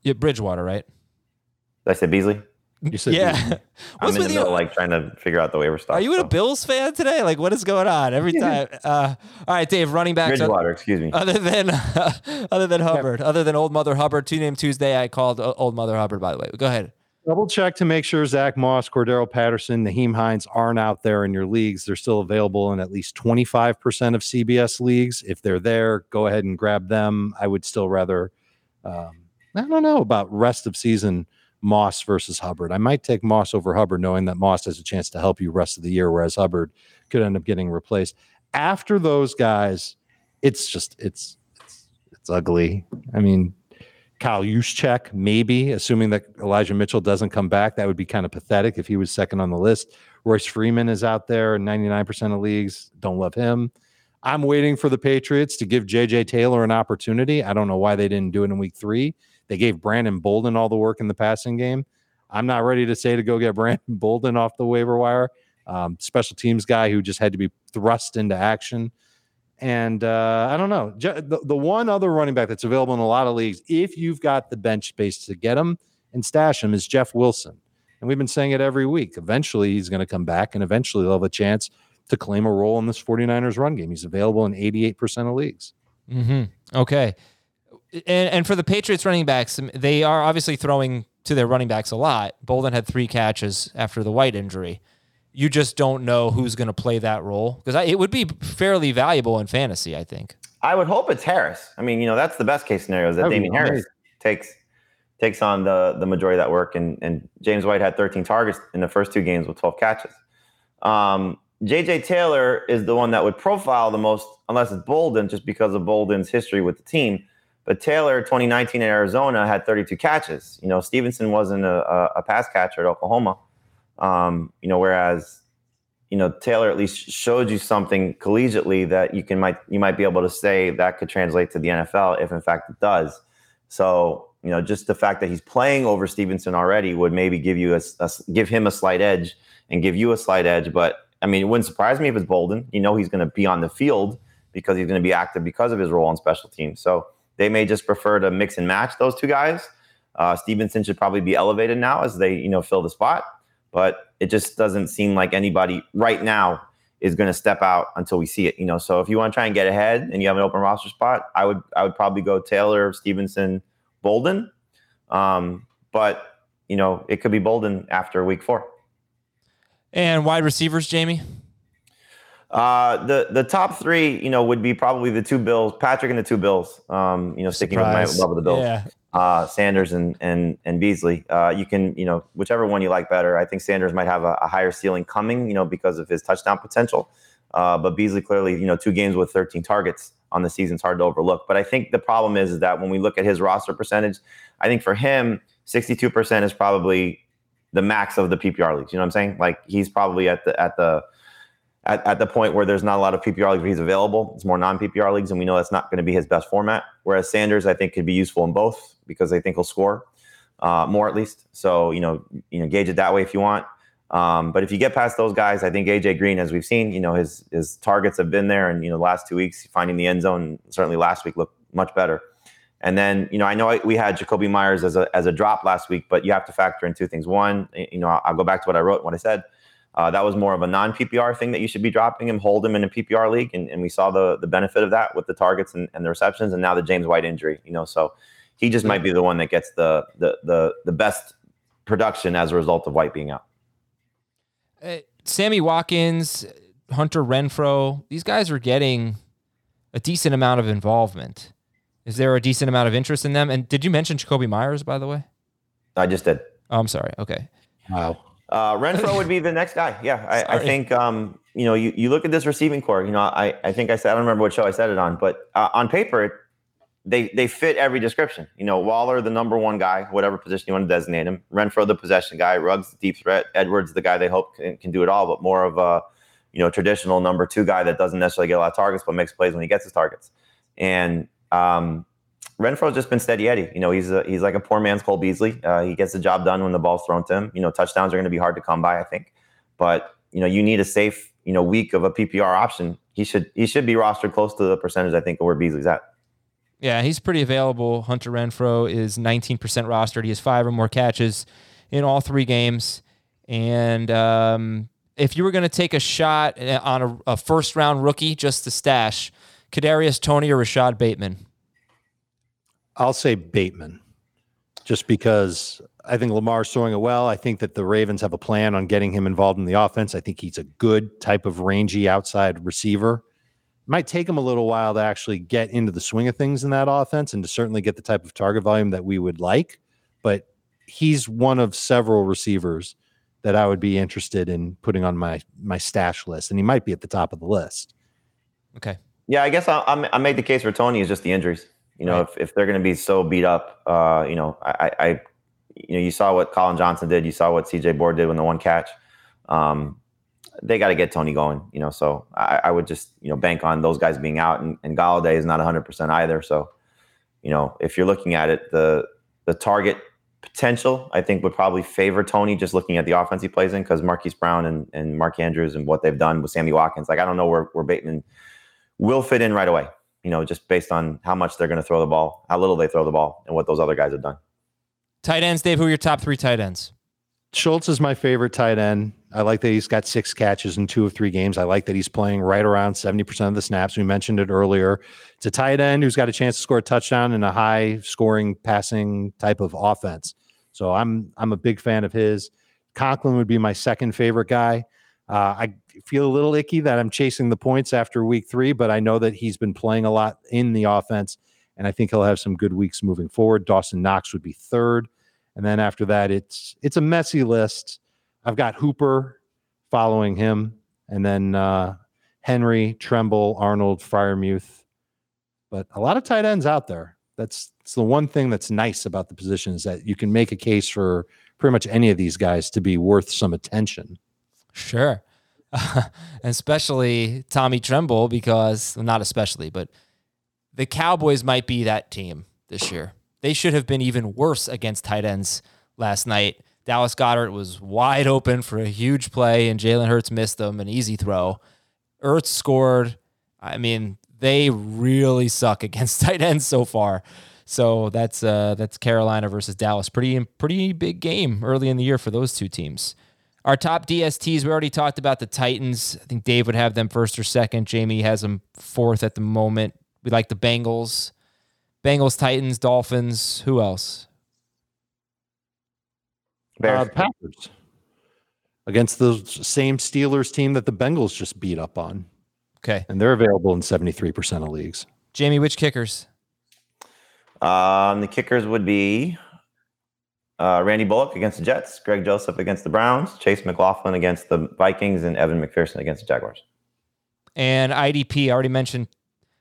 Yeah, Bridgewater, right? Did I say Beasley? You said yeah. I'm What's in the with you? like trying to figure out the waiver stuff. Are starting. Are you a. Bills fan today? Like, what is going on every time? Uh, all right, Dave, running back. Bridgewater? Excuse me. Other than other than Hubbard, other than Old Mother Hubbard, two name Tuesday. I called uh, Old Mother Hubbard. By the way, go ahead. Double check to make sure Zack Moss, Cordero Patterson, Nyheim Hines aren't out there in your leagues. They're still available in at least 25% of CBS leagues. If they're there, go ahead and grab them. I would still rather, um, I don't know about rest of season Moss versus Hubbard. I might take Moss over Hubbard, knowing that Moss has a chance to help you rest of the year, whereas Hubbard could end up getting replaced. After those guys, it's just it's it's, it's ugly. I mean, Kyle Juszczyk, maybe, assuming that Elijah Mitchell doesn't come back, that would be kind of pathetic if he was second on the list. Royce Freeman is out there in 99% of leagues. Don't love him. I'm waiting for the Patriots to give JJ Taylor an opportunity. I don't know why they didn't do it in week three. They gave Brandon Bolden all the work in the passing game. I'm not ready to say to go get Brandon Bolden off the waiver wire. Um, special teams guy who just had to be thrust into action. And uh, I don't know. The, the one other running back that's available in a lot of leagues, if you've got the bench space to get him and stash him, is Jeff Wilson. And we've been saying it every week. Eventually, he's going to come back and eventually they'll have a chance to claim a role in this 49ers run game. He's available in 88% of leagues. Mm-hmm. Okay. And, and for the Patriots running backs, they are obviously throwing to their running backs a lot. Bolden had three catches after the White injury. You just don't know who's going to play that role because it would be fairly valuable in fantasy, I think. I would hope it's Harris. I mean, you know, that's the best case scenario is that Damien Harris takes takes on the the majority of that work. And and James White had 13 targets in the first two games with 12 catches. Um, JJ Taylor is the one that would profile the most, unless it's Bolden, just because of Bolden's history with the team. But Taylor, 2019 in Arizona, had 32 catches. You know, Stevenson wasn't a, a pass catcher at Oklahoma. Um, you know, whereas, you know, Taylor at least showed you something collegiately that you can might you might be able to say that could translate to the NFL if in fact it does. So you know, just the fact that he's playing over Stevenson already would maybe give you a, a, give him a slight edge and give you a slight edge. But I mean, it wouldn't surprise me if it's Bolden. You know, he's going to be on the field because he's going to be active because of his role on special teams. So they may just prefer to mix and match those two guys. Uh, Stevenson should probably be elevated now as they you know fill the spot, but it just doesn't seem like anybody right now is going to step out until we see it. You know, so if you want to try and get ahead and you have an open roster spot, I would I would probably go Taylor, Stevenson, Bolden. Um, but you know, it could be Bolden after week four. And wide receivers, Jamie. Uh, the the top three, you know, would be probably the two Bills, Patrick and the two Bills. Um, you know, sticking Surprise. with my love of the Bills. Yeah. Uh, Sanders and and and Beasley. Uh, you can, you know, whichever one you like better. I think Sanders might have a, a higher ceiling coming, you know, because of his touchdown potential. Uh, but Beasley clearly, you know, two games with 13 targets on the season is hard to overlook. But I think the problem is, is that when we look at his roster percentage, I think for him, 62% is probably the max of the PPR leagues. You know what I'm saying? Like he's probably at the at the at, at the point where there's not a lot of PPR leagues where he's available. It's more non-PPR leagues, and we know that's not going to be his best format. Whereas Sanders, I think, could be useful in both because I think he'll score uh, more at least. So you know, you know, gauge it that way if you want. Um, but if you get past those guys, I think AJ Green, as we've seen, you know, his his targets have been there, and you know, last two weeks finding the end zone, certainly last week looked much better. And then, you know, I know we had Jakobi Meyers as a as a drop last week, but you have to factor in two things. One, you know, I'll go back to what I wrote, what I said. Uh, that was more of a non PPR thing that you should be dropping him, hold him in a PPR league, and, and we saw the the benefit of that with the targets and, and the receptions, and now the James White injury. You know, so he just might be the one that gets the the the the best production as a result of White being out. Uh, Sammy Watkins, Hunter Renfrow, these guys are getting a decent amount of involvement. Is there a decent amount of interest in them? And did you mention Jakobi Meyers, by the way? I just did. Oh, I'm sorry. Okay. Wow. Uh, Renfrow would be the next guy. Yeah, I, I, think um, you know you, you look at this receiving corps. You know, I, I think I said I don't remember what show I said it on, but uh, on paper they they fit every description. You know, Waller the number one guy, whatever position you want to designate him. Renfrow the possession guy. Ruggs the deep threat. Edwards the guy they hope can, can do it all, but more of a you know traditional number two guy that doesn't necessarily get a lot of targets, but makes plays when he gets his targets. And um, Renfrow's just been steady Eddie. You know, he's a, he's like a poor man's Cole Beasley. Uh, he gets the job done when the ball's thrown to him. You know, touchdowns are going to be hard to come by, I think. But you know, you need a safe you know week of a PPR option. He should he should be rostered close to the percentage I think of where Beasley's at. Yeah, he's pretty available. Hunter Renfrow is 19% rostered. He has five or more catches in all three games. And um, if you were going to take a shot uh, on a, a, first round rookie just to stash, Kadarius Toney or Rashod Bateman? I'll say Bateman, just because I think Lamar's throwing it well. I think that the Ravens have a plan on getting him involved in the offense. I think he's a good type of rangy outside receiver It might take him a little while to actually get into the swing of things in that offense and to certainly get the type of target volume that we would like. But he's one of several receivers that I would be interested in putting on my my stash list, and he might be at the top of the list. Okay. Yeah, I guess I, I made the case for Toney is just the injuries. You know, if, if they're going to be so beat up, uh, you know, I, I, you know, you saw what Collin Johnson did. You saw what C.J. Board did when the one catch. Um, they got to get Toney going, you know. So I, I, would just, you know, bank on those guys being out, and, and Golladay is not 100 percent either. So, you know, if you're looking at it, the the target potential, I think, would probably favor Toney just looking at the offense he plays in because Marquise Brown and, and Mark Andrews and what they've done with Sammy Watkins. Like I don't know where, where Bateman will fit in right away. You know, just based on how much they're going to throw the ball, how little they throw the ball, and what those other guys have done. Tight ends, Dave. Who are your top three tight ends? Schultz is my favorite tight end. I like that he's got six catches in two of three games. I like that he's playing right around 70% of the snaps. We mentioned it earlier. It's a tight end who's got a chance to score a touchdown in a high scoring passing type of offense. So I'm I'm a big fan of his. Conklin would be my second favorite guy. Uh, I feel a little icky that I'm chasing the points after week three, but I know that he's been playing a lot in the offense, and I think he'll have some good weeks moving forward. Dawson Knox would be third. And then after that, it's it's a messy list. I've got Hooper following him, and then uh, Henry, Tremble, Arnold, Freiermuth. But a lot of tight ends out there. That's, that's the one thing that's nice about the position is that you can make a case for pretty much any of these guys to be worth some attention. Sure. Especially Tommy Tremble, because well, not especially, but the Cowboys might be that team this year. They should have been even worse against tight ends last night. Dallas Goedert was wide open for a huge play, and Jalen Hurts missed them, an easy throw. Ertz scored. I mean, they really suck against tight ends so far. So that's uh, that's Carolina versus Dallas. Pretty pretty big game early in the year for those two teams. Our top DSTs, we already talked about the Titans. I think Dave would have them first or second. Jamie has them fourth at the moment. We like the Bengals. Bengals, Titans, Dolphins. Who else? Uh, Packers against the same Steelers team that the Bengals just beat up on. Okay. And they're available in 73% of leagues. Jamie, which kickers? Um, the kickers would be uh, Randy Bullock against the Jets, Greg Joseph against the Browns, Chase McLaughlin against the Vikings, and Evan McPherson against the Jaguars. And IDP, I already mentioned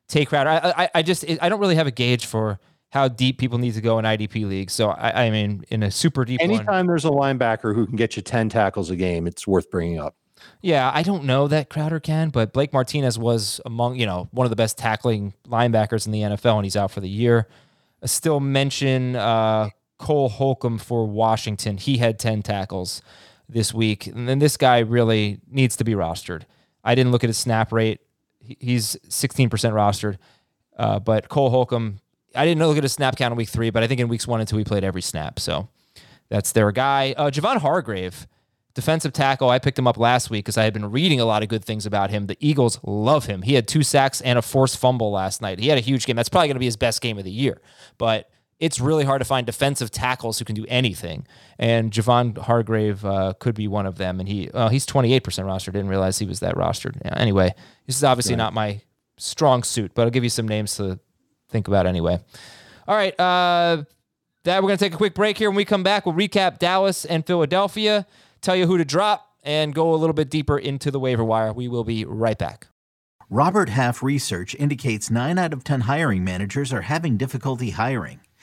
Tae Crowder. I, I, I just I don't really have a gauge for how deep people need to go in IDP leagues. So I, I mean, in a super deep anytime one, there's a linebacker who can get you ten tackles a game, it's worth bringing up. Yeah, I don't know that Crowder can, but Blake Martinez was among you know one of the best tackling linebackers in the NFL, and he's out for the year. I still mention uh, Cole Holcomb for Washington. He had ten tackles this week, and then this guy really needs to be rostered. I didn't look at his snap rate he's 16% rostered. Uh, but Cole Holcomb, I didn't look at his snap count in week three, but I think in weeks one and two he played every snap. So that's their guy. Uh, Javon Hargrave, defensive tackle. I picked him up last week because I had been reading a lot of good things about him. The Eagles love him. He had two sacks and a forced fumble last night. He had a huge game. That's probably going to be his best game of the year. But it's really hard to find defensive tackles who can do anything. And Javon Hargrave uh, could be one of them. And he uh, he's 28% roster. Didn't realize he was that rostered. Yeah, anyway, this is obviously right. not my strong suit, but I'll give you some names to think about anyway. All right. Uh, that we're going to take a quick break here. When we come back, we'll recap Dallas and Philadelphia, tell you who to drop, and go a little bit deeper into the waiver wire. We will be right back. Robert Half research indicates 9 out of 10 hiring managers are having difficulty hiring.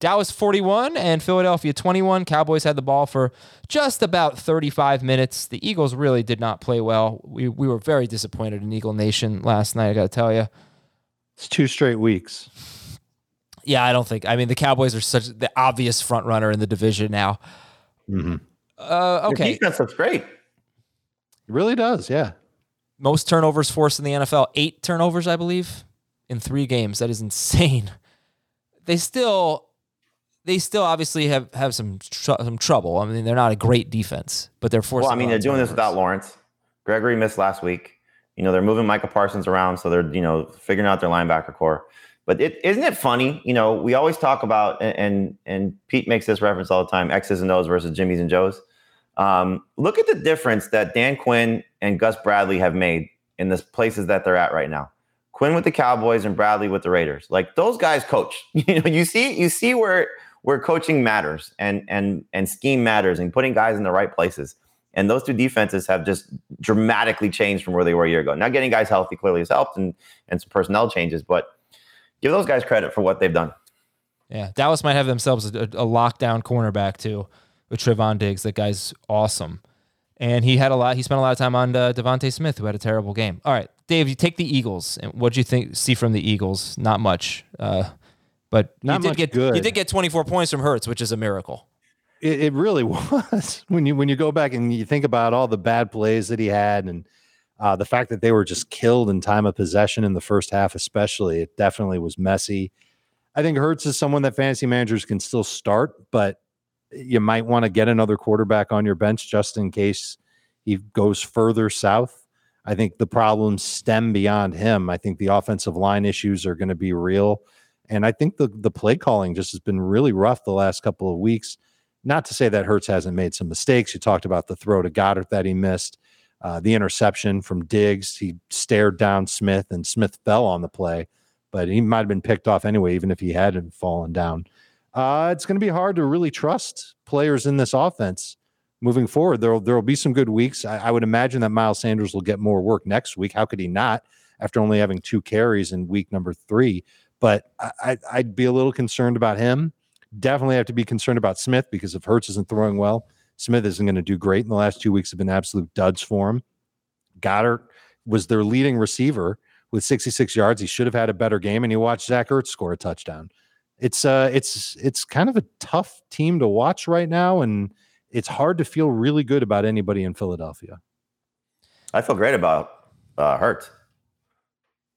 Dallas 41 and Philadelphia 21. Cowboys had the ball for just about 35 minutes. The Eagles really did not play well. We, we were very disappointed in Eagle Nation last night, I got to tell you. It's two straight weeks. Yeah, I don't think. I mean, the Cowboys are such the obvious front runner in the division now. Mm-hmm. Uh, okay. defense looks great. It really does, yeah. Most turnovers forced in the NFL, eight turnovers, I believe, in three games. That is insane. They still they still obviously have have some tr- some trouble. I mean, they're not a great defense, but they're forcing. Well, I mean, they're doing this without Lawrence. Gregory missed last week. You know, they're moving Michael Parsons around, so they're you know figuring out their linebacker corps. But it isn't it funny? You know, we always talk about and and Pete makes this reference all the time: X's and O's versus Jimmys and Joes. Um, look at the difference that Dan Quinn and Gus Bradley have made in the places that they're at right now. Quinn with the Cowboys and Bradley with the Raiders. Like those guys coach. You know, you see you see where where coaching matters and and and scheme matters and putting guys in the right places. And those two defenses have just dramatically changed from where they were a year ago. Now getting guys healthy clearly has helped and and some personnel changes, but give those guys credit for what they've done. Yeah, Dallas might have themselves a, a lockdown cornerback too with Trevon Diggs. That guy's awesome, and he had a lot. He spent a lot of time on uh, DeVonta Smith, who had a terrible game. All right, Dave, you take the Eagles, and what do you think? See from the Eagles? Not much, uh, but Not you did much get good. you did get 24 points from Hurts, which is a miracle. It, it really was when you when you go back and you think about all the bad plays that he had and uh, the fact that they were just killed in time of possession in the first half, especially. It definitely was messy. I think Hurts is someone that fantasy managers can still start, but you might want to get another quarterback on your bench just in case he goes further south. I think the problems stem beyond him. I think the offensive line issues are going to be real. And I think the the play calling just has been really rough the last couple of weeks. Not to say that Hurts hasn't made some mistakes. You talked about the throw to Goedert that he missed, uh, the interception from Diggs. He stared down Smith, and Smith fell on the play, but he might have been picked off anyway, even if he hadn't fallen down. Uh, it's going to be hard to really trust players in this offense moving forward. There there will be some good weeks. I, I would imagine that Miles Sanders will get more work next week. How could he not after only having two carries in week number three? But I, I'd be a little concerned about him. Definitely have to be concerned about Smith because if Hurts isn't throwing well, Smith isn't going to do great. In the last two weeks have been absolute duds for him. Goedert was their leading receiver with 66 yards. He should have had a better game, and you watched Zach Ertz score a touchdown. It's uh, it's it's kind of a tough team to watch right now, and it's hard to feel really good about anybody in Philadelphia. I feel great about uh, Hurts.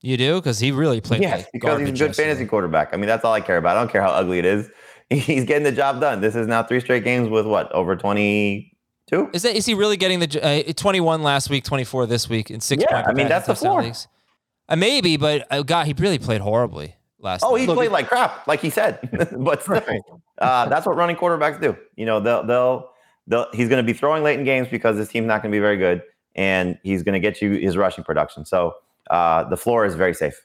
You do because he really played. Yes, like because he's a good yesterday. fantasy quarterback. I mean, that's all I care about. I don't care how ugly it is. He's getting the job done. This is now three straight games with what over twenty two. Is that is he really getting the uh, 21 last week, 24 this week in six? Yeah, I mean, that's the touchdown floor. leagues? Uh, maybe, but uh, God, he really played horribly last. Oh, night. he played like crap, like he said. but still, uh, that's what running quarterbacks do. You know, they'll they'll they'll he's going to be throwing late in games because his team's not going to be very good, and he's going to get you his rushing production. So uh, the floor is very safe.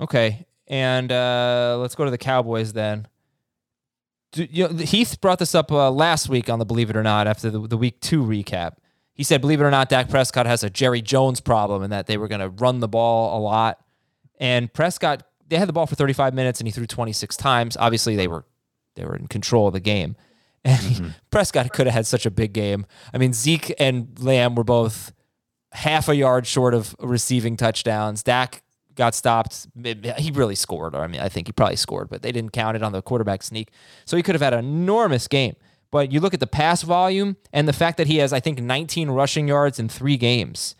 Okay, and uh, let's go to the Cowboys then. Do, you know, Heath brought this up uh, last week on the Believe It or Not after the, the week two recap. He said, "Believe it or not, Dak Prescott has a Jerry Jones problem, and that they were going to run the ball a lot." And Prescott, they had the ball for 35 minutes, and he threw 26 times. Obviously, they were they were in control of the game. And he- Prescott could have had such a big game. I mean, Zeke and Lamb were both half a yard short of receiving touchdowns. Dak got stopped. He really scored. Or I mean, I think he probably scored, but they didn't count it on the quarterback sneak. So he could have had an enormous game. But you look at the pass volume and the fact that he has, I think, 19 rushing yards in three games.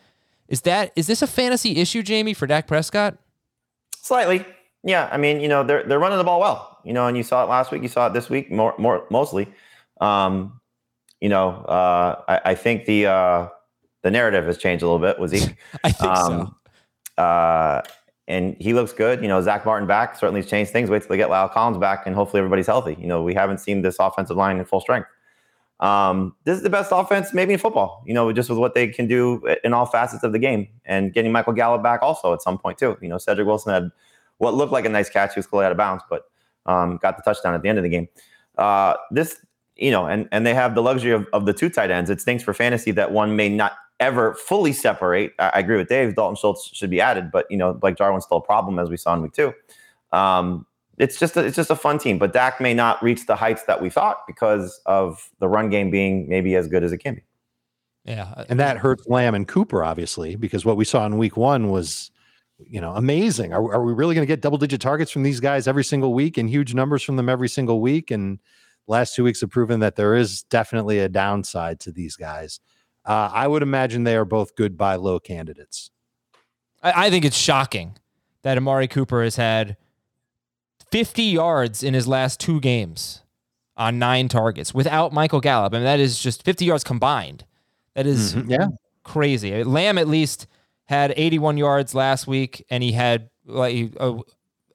Is that is this a fantasy issue, Jamie, for Dak Prescott? Slightly, yeah. I mean, you know, they're they're running the ball well. You know, and you saw it last week. You saw it this week, more more mostly. Um, you know, uh, I, I think the uh, the narrative has changed a little bit with Zeke. I think Um, uh, and he looks good. You know, Zack Martin back certainly has changed things. Wait till they get La'el Collins back, and hopefully everybody's healthy. You know, we haven't seen this offensive line in full strength. Um, this is the best offense maybe in football. You know, just with what they can do in all facets of the game, and getting Michael Gallup back also at some point too. You know, Cedric Wilson had what looked like a nice catch. He was clearly out of bounds, but um, got the touchdown at the end of the game. Uh, this, you know, and and they have the luxury of, of the two tight ends. It stinks for fantasy that one may not ever fully separate. I, I agree with Dave. Dalton Schultz should be added, but you know, like Jarwin's still a problem as we saw in week two. Um, it's just a, it's just a fun team, but Dak may not reach the heights that we thought because of the run game being maybe as good as it can be. yeah, And that hurts Lamb and Cooper, obviously, because what we saw in week one was, you know, amazing. Are, are we really going to get double digit targets from these guys every single week and huge numbers from them every single week? And last two weeks have proven that there is definitely a downside to these guys. Uh, I would imagine they are both good buy low candidates. I, I think it's shocking that Amari Cooper has had 50 yards in his last two games on nine targets without Michael Gallup. I mean, that is just 50 yards combined. That is Yeah. crazy. Lamb at least had 81 yards last week, and he had like a,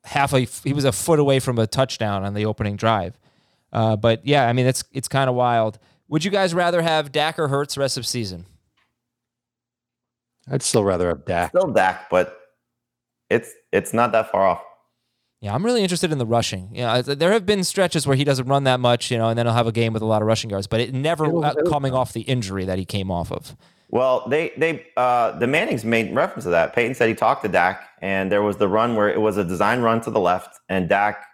half a he was a foot away from a touchdown on the opening drive. Uh, but yeah, I mean it's it's kind of wild. Would you guys rather have Dak or Hurts rest of season? I'd still rather have Dak. Still Dak, but it's it's not that far off. Yeah, I'm really interested in the rushing. You know, there have been stretches where he doesn't run that much, you know, and then he'll have a game with a lot of rushing yards, but it never It'll- uh, it'll coming off the injury that he came off of. Well, they they uh, the Mannings made reference to that. Peyton said he talked to Dak, and there was the run where it was a design run to the left, and Dak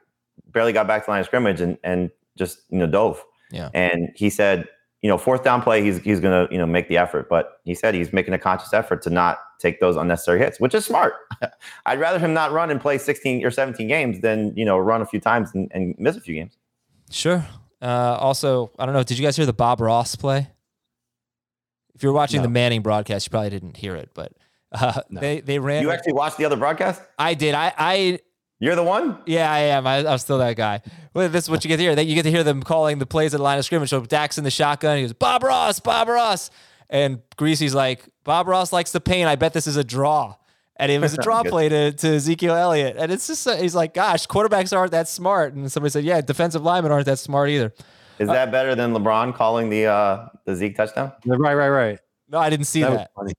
barely got back to the line of scrimmage and and just you know dove. Yeah. And he said, you know, fourth down play, he's he's gonna you know make the effort, but he said he's making a conscious effort to not take those unnecessary hits, which is smart. I'd rather him not run and play 16 or 17 games than you know run a few times and, and miss a few games. Sure. Uh, also, I don't know. Did you guys hear the Bob Ross play? If you're watching No. the Manning broadcast, you probably didn't hear it, but uh, No. they they ran. You actually watched the other broadcast? I did. I I You're the one. yeah, I am. I, I'm still that guy. Well, this is what you get to hear. That you get to hear them calling the plays at the line of scrimmage. So Dak's in the shotgun. He goes, Bob Ross, Bob Ross. And Greasy's like, Bob Ross likes the pain. I bet this is a draw. And it was a draw play to, to Ezekiel Elliott. And it's just, he's like, gosh, quarterbacks aren't that smart. And somebody said, yeah, defensive linemen aren't that smart either. Is that better than LeBron calling the uh the Zeke touchdown? Right, right, right. No, I didn't see That that. was funny.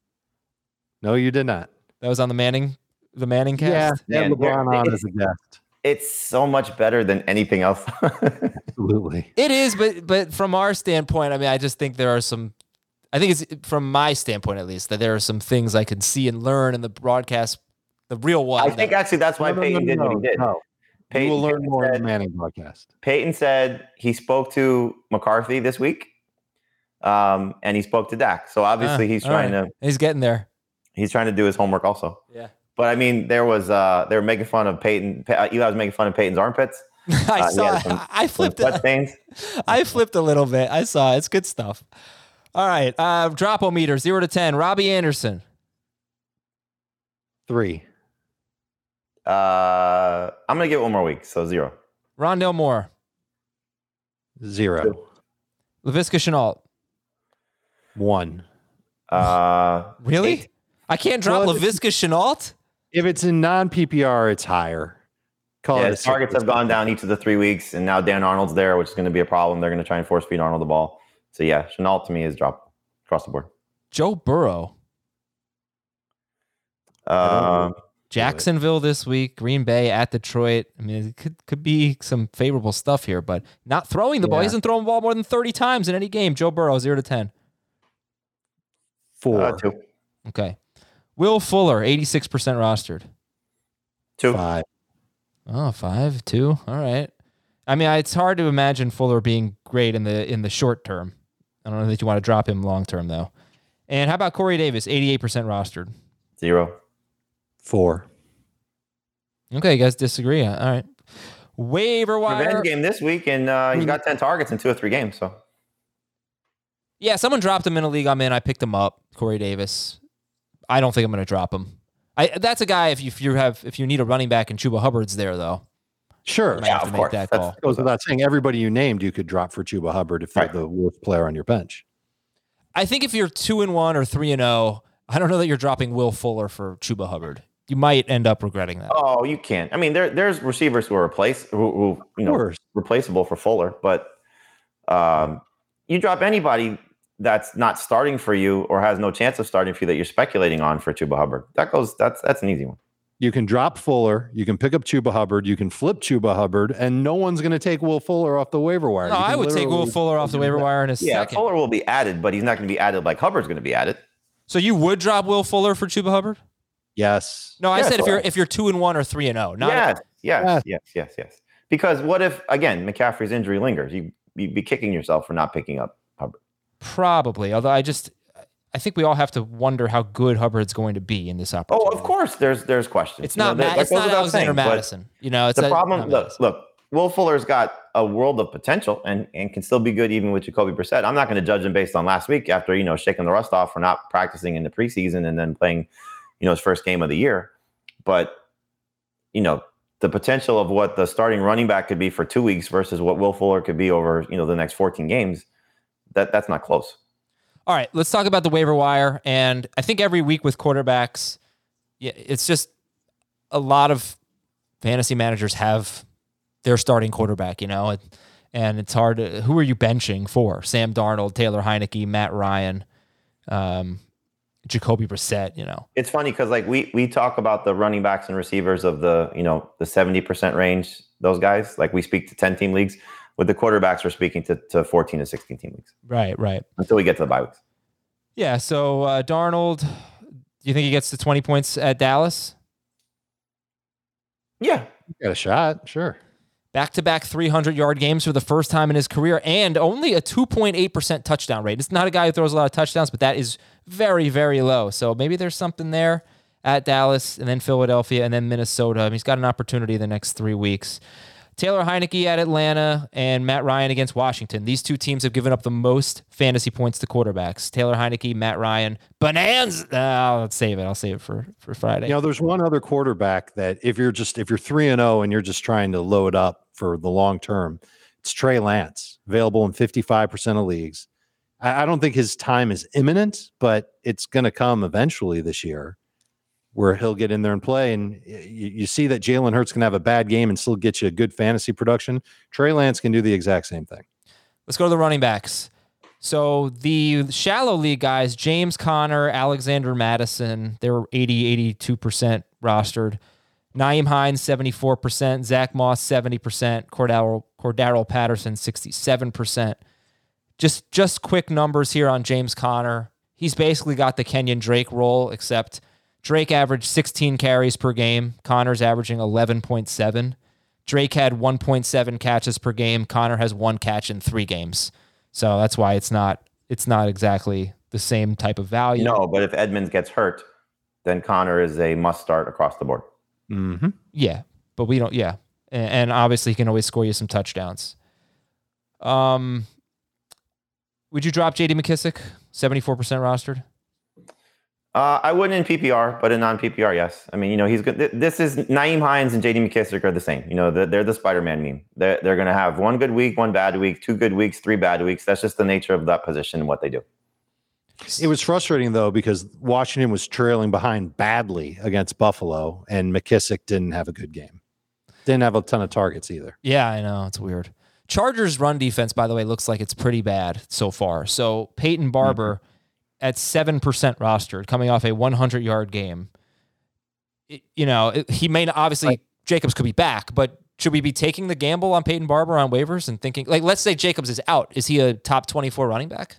No, you did not. That was on the Manning, the Manning cast. yeah. Man, LeBron on as a guest. It's so much better than anything else. Absolutely. It is, but but from our standpoint, I mean, I just think there are some. I think it's from my standpoint at least that there are some things I can see and learn in the broadcast, the real one. I that- think actually that's why No, no, no, Peyton did no, what he did. no. Peyton, you will learn Peyton more in said- the Manning broadcast. Peyton said he spoke to McCarthy this week, um, and he spoke to Dak. So obviously Ah, he's trying right. to he's getting there. he's trying to do his homework also. Yeah, But I mean, there was uh, they were making fun of Peyton. Uh, Eli was making fun of Peyton's armpits. I Uh, saw. some- I flipped. sweat it. stains. I flipped a little bit. I saw. it. It's good stuff. All right, uh, drop-o-meter zero to ten. Robbie Anderson. Three. Uh, I'm gonna give it one more week, so zero. Rondale Moore. Zero. Laviska Shenault. One. Uh, Really? eight. I can't drop Well, Laviska Shenault. If it's in non PPR, it's higher. Call Yeah, it targets have gone down each of the three weeks, and now Dan Arnold's there, which is going to be a problem. They're going to try and force feed Arnold the ball. So yeah, Shenault to me is drop across the board. Joe Burrow. Um, Jacksonville this week, Green Bay at Detroit. I mean, it could could be some favorable stuff here, but not throwing the ball. He hasn't thrown the ball more than 30 times in any game. Joe Burrow, 0 to 10. Four. uh, two, Okay. Will Fuller, 86% rostered. two. Five. Oh, five, two. All right. I mean, it's hard to imagine Fuller being great in the in the short term. I don't know that you want to drop him long term though. And how about Corey Davis, 88% rostered? zero. Four. Okay, you guys disagree. All right. Waiver wire. Revenge game this week, and uh, he's got ten targets in two or three games. So Yeah, someone dropped him in a league I'm in. I picked him up, Corey Davis. I don't think I'm going to drop him. I that's a guy if you, if you have if you need a running back and Chuba Hubbard's there though. Sure. might have to make that call. Goes without saying, everybody you named, you could drop for Chuba Hubbard if Right. they're the worst player on your bench. I think if you're two and one or three and zero, I don't know that you're dropping Will Fuller for Chuba Hubbard. You might end up regretting that. Oh, you can't. I mean, there there's receivers who are replace who, who you know replaceable for Fuller, but um, you drop anybody that's not starting for you or has no chance of starting for you that you're speculating on for Chuba Hubbard. That goes. That's that's an easy one. You can drop Fuller, you can pick up Chuba Hubbard, you can flip Chuba Hubbard, and no one's going to take Will Fuller off the waiver wire. No, I would take Will Fuller off the waiver wire in a Yeah, second. Fuller will be added, but he's not going to be added like Hubbard's going to be added. So you would drop Will Fuller for Chuba Hubbard? Yes. No, I Yes, said if you're if you're two and one or three and zero. Not yes, yes, Yes. yes, yes, yes. Because what if again McCaffrey's injury lingers? You you'd be kicking yourself for not picking up Hubbard. Probably. Although I just I think we all have to wonder how good Hubbard's going to be in this operation. Oh, of course. There's there's questions. It's You know, not. Ma- that it's not Alexander saying, Madison. You know, it's The a- problem. Look, Madison. look. Will Fuller's got a world of potential and and can still be good even with Jacoby Brissett. I'm not going to judge him based on last week after you know shaking the rust off for not practicing in the preseason and then playing, you know, his first game of the year. But you know the potential of what the starting running back could be for two weeks versus what Will Fuller could be over you know the next 14 games. That that's not close. All right, let's talk about the waiver wire. And I think every week with quarterbacks, yeah, it's just a lot of fantasy managers have their starting quarterback, you know, and, and it's hard. To, who are you benching for? Sam Darnold, Taylor Heinicke, Matt Ryan, um, Jacoby Brissett. You know, it's funny because like we we talk about the running backs and receivers of the you know the 70% range those guys like we speak to 10 team leagues with the quarterbacks we're speaking to, to 14 to 16 team weeks. right, right. until we get to the bye weeks Yeah. So uh, Darnold, do you think he gets to twenty points at Dallas? yeah Got a shot. Sure. back to back 300 yard games for the first time in his career, and only a 2.8% touchdown rate. It's not a guy who throws a lot of touchdowns, but that is very, very low. So maybe there's something there at Dallas and then Philadelphia and then Minnesota. I mean, he's got an opportunity the next three weeks. Taylor Heinicke at Atlanta and Matt Ryan against Washington. These two teams have given up the most fantasy points to quarterbacks. Taylor Heinicke, Matt Ryan, bonanza. Uh, let's save it. I'll save it for for Friday. You know, there's one other quarterback that if you're just if you're three and zero and you're just trying to load up for the long term, it's Trey Lance, available in 55 percent of leagues. I, I don't think his time is imminent, but it's going to come eventually this year where he'll get in there and play. And you, you see that Jalen Hurts can have a bad game and still get you a good fantasy production. Trey Lance can do the exact same thing. Let's go to the running backs. So the shallow league guys, James Conner, Alexander Mattison, they were 80, 82% rostered. Nyheim Hines, 74%. Zack Moss, 70%. Cordaro, Cordarrelle Patterson, 67%. Just just quick numbers here on James Conner. He's basically got the Kenyon Drake role, except Drake averaged 16 carries per game. Conner's averaging 11.7. Drake had 1.7 catches per game. Conner has one catch in three games. So that's why it's not it's not exactly the same type of value. No, but if Edmonds gets hurt, then Conner is a must start across the board. Mm-hmm. Yeah, but we don't. Yeah, and, and obviously he can always score you some touchdowns. Um, would you drop J.D. McKissick, seventy four percent rostered? Uh, I wouldn't in PPR, but in non PPR, yes. I mean, you know, he's good. This is Nyheim Hines and JD McKissick are the same. You know, they're, they're the Spider Man meme. They're, they're going to have one good week, one bad week, two good weeks, three bad weeks. That's just the nature of that position and what they do. It was frustrating though because Washington was trailing behind badly against Buffalo, and McKissick didn't have a good game. Didn't have a ton of targets either. Yeah, I know it's weird. Chargers run defense, by the way, looks like it's pretty bad so far. So Peyton Barber. Mm-hmm at 7% rostered coming off a 100 yard game. It, you know, it, he may not, obviously, right. Jacobs could be back, but should we be taking the gamble on Peyton Barber on waivers and thinking, like, let's say Jacobs is out. Is he a top 24 running back?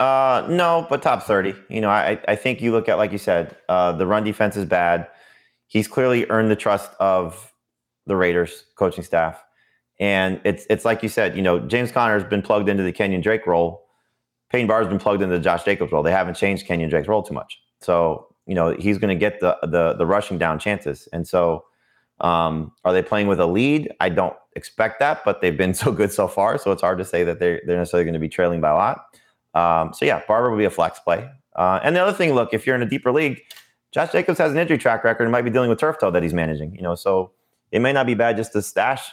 Uh, no, but top 30. You know, I, I think you look at, like you said, uh, the run defense is bad. He's clearly earned the trust of the Raiders coaching staff. And it's it's like you said, you know, James Conner has been plugged into the Kenyon Drake role Peyton Barber's been plugged into Josh Jacobs role. They haven't changed Kenyon Drake's role too much. So, you know, he's going to get the, the, the rushing down chances. And so, um, are they playing with a lead? I don't expect that, but they've been so good so far. So it's hard to say that they're, they're necessarily going to be trailing by a lot. Um, so yeah, Barber will be a flex play. Uh, and the other thing, look, if you're in a deeper league, Josh Jacobs has an injury track record and might be dealing with turf toe that he's managing, you know, so it may not be bad just to stash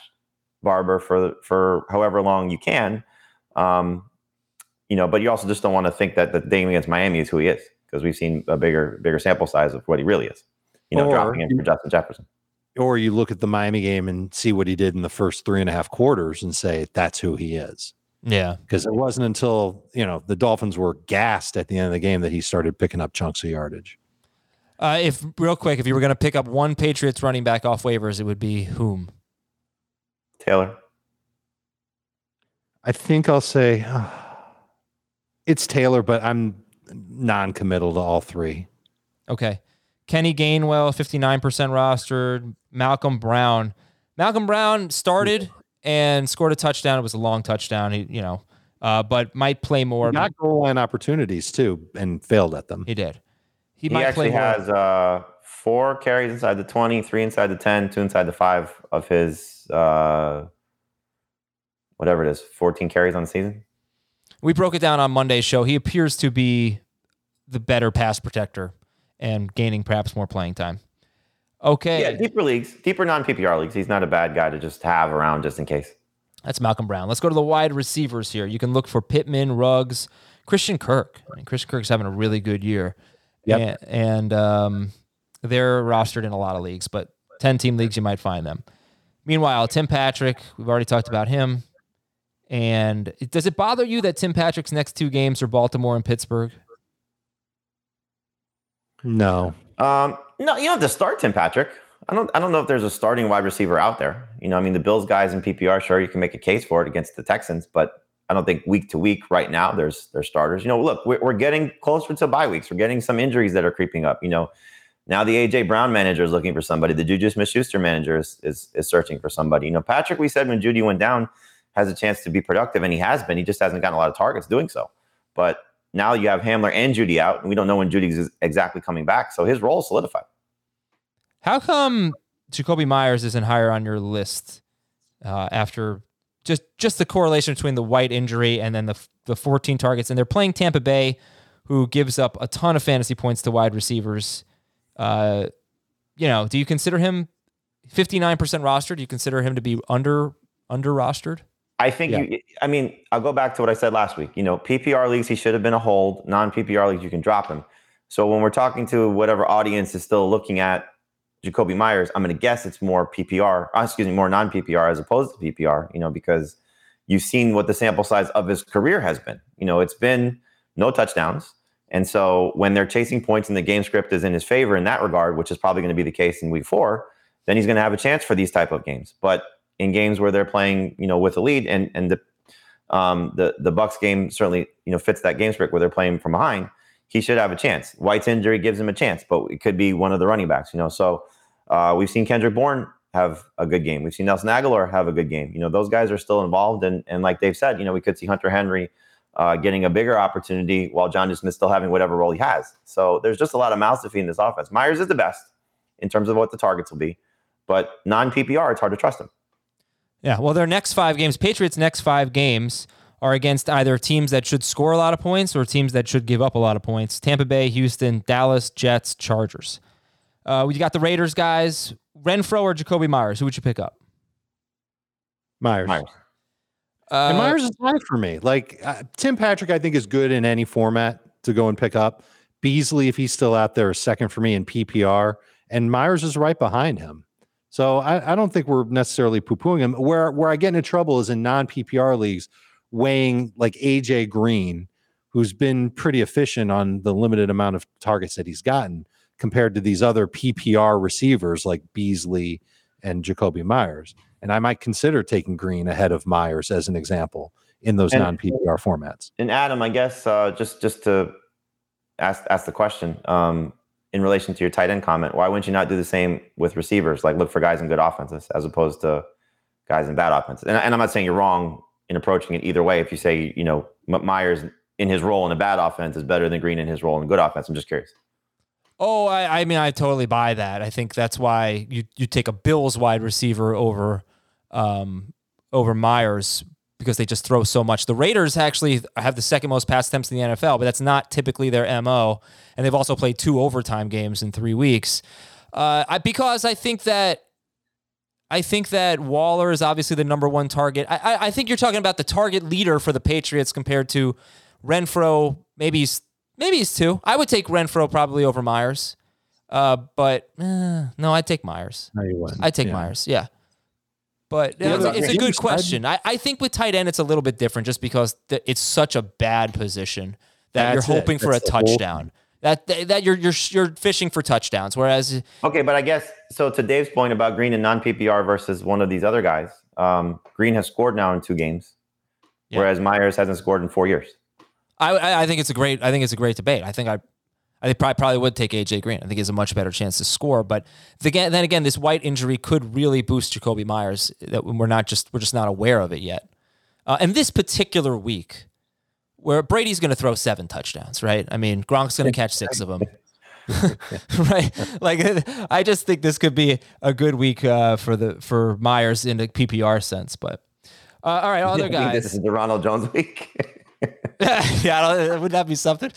Barber for, for however long you can. Um, you know, but you also just don't want to think that the game against Miami is who he is because we've seen a bigger bigger sample size of what he really is. You know, or, dropping in for Justin Jefferson. Or you look at the Miami game and see what he did in the first three and a half quarters and say that's who he is. Yeah, because it wasn't until you know the Dolphins were gassed at the end of the game that he started picking up chunks of yardage. Uh, if real quick, if you were going to pick up one Patriots running back off waivers, it would be whom? Taylor. I think I'll say. Uh, it's Taylor, but I'm non-committal to all three. Okay. Kenny Gainwell, 59% rostered. Malcolm Brown. Malcolm Brown started and scored a touchdown. It was a long touchdown. He, you know, uh, but might play more. Not goal line opportunities too, and failed at them. He did. He, he might actually play has uh, four carries inside the 20, three inside the 10, two inside the five of his uh, whatever it is, 14 carries on the season we broke it down on Monday's show. He appears to be the better pass protector and gaining perhaps more playing time. Okay. Yeah, deeper leagues, deeper non PPR leagues. He's not a bad guy to just have around just in case. That's Malcolm Brown. Let's go to the wide receivers here. You can look for Pittman, Ruggs, Christian Kirk. I mean, Christian Kirk's having a really good year. Yep. And, and um, they're rostered in a lot of leagues, but 10 team leagues, you might find them. Meanwhile, Tim Patrick, we've already talked about him. And does it bother you that Tim Patrick's next two games are Baltimore and Pittsburgh? No. Um, no, you don't have to start Tim Patrick. I don't. I don't know if there's a starting wide receiver out there. You know, I mean, the Bills guys in PPR, sure, you can make a case for it against the Texans, but I don't think week to week right now there's there's starters. You know, look, we're, we're getting closer to bye weeks. We're getting some injuries that are creeping up. You know, Now the AJ Brown manager is looking for somebody. The Juju Smith-Schuster manager is, is is searching for somebody. You know, Patrick, we said when Jeudy went down, has a chance to be productive, and he has been. He just hasn't gotten a lot of targets doing so. But now you have Hamler and Jeudy out, and we don't know when Jeudy's exactly coming back. So his role is solidified. How come Jakobi Meyers isn't higher on your list uh, after just just the correlation between the White injury and then the the 14 targets, and they're playing Tampa Bay, who gives up a ton of fantasy points to wide receivers. Uh, you know, do you consider him 59% rostered? Do you consider him to be under under rostered? I think Yeah. you, I mean, I'll go back to what I said last week. You know, PPR leagues, he should have been a hold. Non PPR leagues, you can drop him. So when we're talking to whatever audience is still looking at Jakobi Meyers, I'm going to guess it's more PPR, uh, excuse me, more non PPR as opposed to PPR, you know, because you've seen what the sample size of his career has been. You know, it's been no touchdowns. And so when they're chasing points and the game script is in his favor in that regard, which is probably going to be the case in week four, then he's going to have a chance for these type of games. But in games where they're playing, you know, with a lead and and the um, the the Bucs game certainly you know fits that game script where they're playing from behind. He should have a chance. White's injury gives him a chance, but it could be one of the running backs. You know, so uh, we've seen Kendrick Bourne have a good game. We've seen Nelson Agholor have a good game. You know, those guys are still involved, and and like they've said, you know, we could see Hunter Henry uh, getting a bigger opportunity while Jonnu Smith still having whatever role he has. So there's just a lot of mouths to feed in this offense. Meyers is the best in terms of what the targets will be, but non PPR, it's hard to trust him. Yeah, well, their next five games, Patriots' next five games are against either teams that should score a lot of points or teams that should give up a lot of points. Tampa Bay, Houston, Dallas, Jets, Chargers. Uh, we got the Raiders guys. Renfrow or Jakobi Meyers? Who would you pick up? Meyers. Meyers. Uh, and Meyers is high for me. Like uh, Tim Patrick, I think is good in any format to go and pick up. Beasley, if he's still out there, is second for me in PPR, and Meyers is right behind him. So I, I don't think we're necessarily poo pooing him. Where where I get into trouble is in non PPR leagues, weighing like AJ Green, who's been pretty efficient on the limited amount of targets that he's gotten, compared to these other PPR receivers like Beasley and Jakobi Meyers. And I might consider taking Green ahead of Meyers as an example in those non PPR formats. And Adam, I guess uh, just just to ask ask the question um, in relation to your tight end comment, why wouldn't you not do the same with receivers? Like look for guys in good offenses as opposed to guys in bad offenses. And, and I'm not saying you're wrong in approaching it either way. If you say you know Meyers in his role in a bad offense is better than Green in his role in a good offense, I'm just curious. Oh, I, I mean, I totally buy that. I think that's why you you take a Bills wide receiver over um, over Meyers because they just throw so much. The Raiders actually have the second most pass attempts in the NFL, but that's not typically their mo. And they've also played two overtime games in three weeks. Uh, I, because I think that I think that Waller is obviously the number one target. I, I, I think you're talking about the target leader for the Patriots compared to Renfrow. Maybe he's maybe he's two. I would take Renfrow probably over Meyers. Uh, but eh, no, I'd take Meyers. No, you wouldn't. I'd take Yeah. Meyers. Yeah. But Yeah, it's, a, it's a good question. I, I think with tight end, it's a little bit different just because th- it's such a bad position that That's you're it. hoping for a That's the touchdown. That, that you're you're you're fishing for touchdowns, whereas Okay, but I guess so. To Dave's point about Green and non PPR versus one of these other guys, um, Green has scored now in two games, Yeah. whereas Meyers hasn't scored in four years. I, I I think it's a great I think it's a great debate. I think I I think probably probably would take AJ Green. I think he has a much better chance to score. But the, then again, this White injury could really boost Jakobi Meyers. That we're not just we're just not aware of it yet. Uh, and this particular week, where Brady's going to throw seven touchdowns, right? I mean, Gronk's going to catch six of them. right, like I just think this could be a good week uh, for the for Meyers in the PPR sense. But uh, all right, other guys. This is the Ronald Jones week. yeah, I don't- would that be something?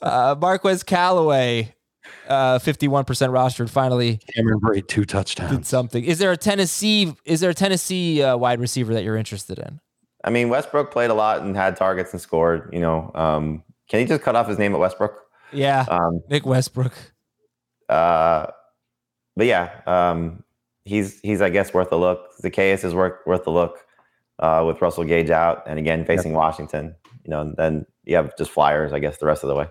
Uh, Marquez Callaway, uh, fifty-one percent rostered, finally Cameron Brate, two touchdowns. did touchdowns. something. Is there a Tennessee? Is there a Tennessee uh, wide receiver that you're interested in? I mean, Westbrook played a lot and had targets and scored. You know, um, can he just cut off his name at Westbrook? Yeah, Um, Nick Westbrook. uh, but yeah, um, he's he's I guess worth a look. Zaccheaus is worth worth a look uh, with Russell Gage out, and again facing Washington. You know, and then you have just flyers. I guess the rest of the way.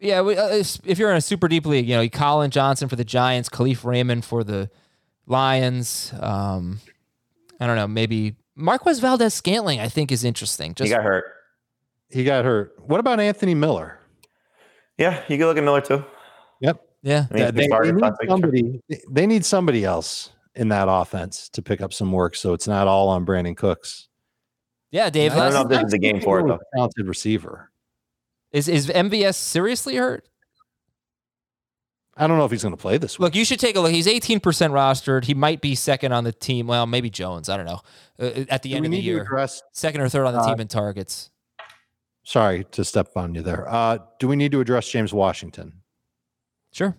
Yeah, we- uh, if if you're in a super deep league, you know, Collin Johnson for the Giants, Kalif Raymond for the Lions. Um, I don't know, maybe Marquez Valdes-Scantling. I think is interesting. he Just got hurt. He got hurt. What about Anthony Miller? Yeah, you can look at Miller too. Yep. Yeah. I mean, Yeah, they, they need last week, sure. somebody. They need somebody else in that offense to pick up some work, so it's not all on Brandin Cooks. Yeah, Dave. I don't know if this is the game for it though. Talented receiver. Is is MVS seriously hurt? I don't know if he's going to play this week. Look, you should take a look. He's 18% rostered. He might be second on the team. Well, maybe Jones. I don't know. Uh, at the Do end of the year, address? second or third on the uh, team in targets. Sorry to step on you there. Uh, do we need to address James Washington? Sure.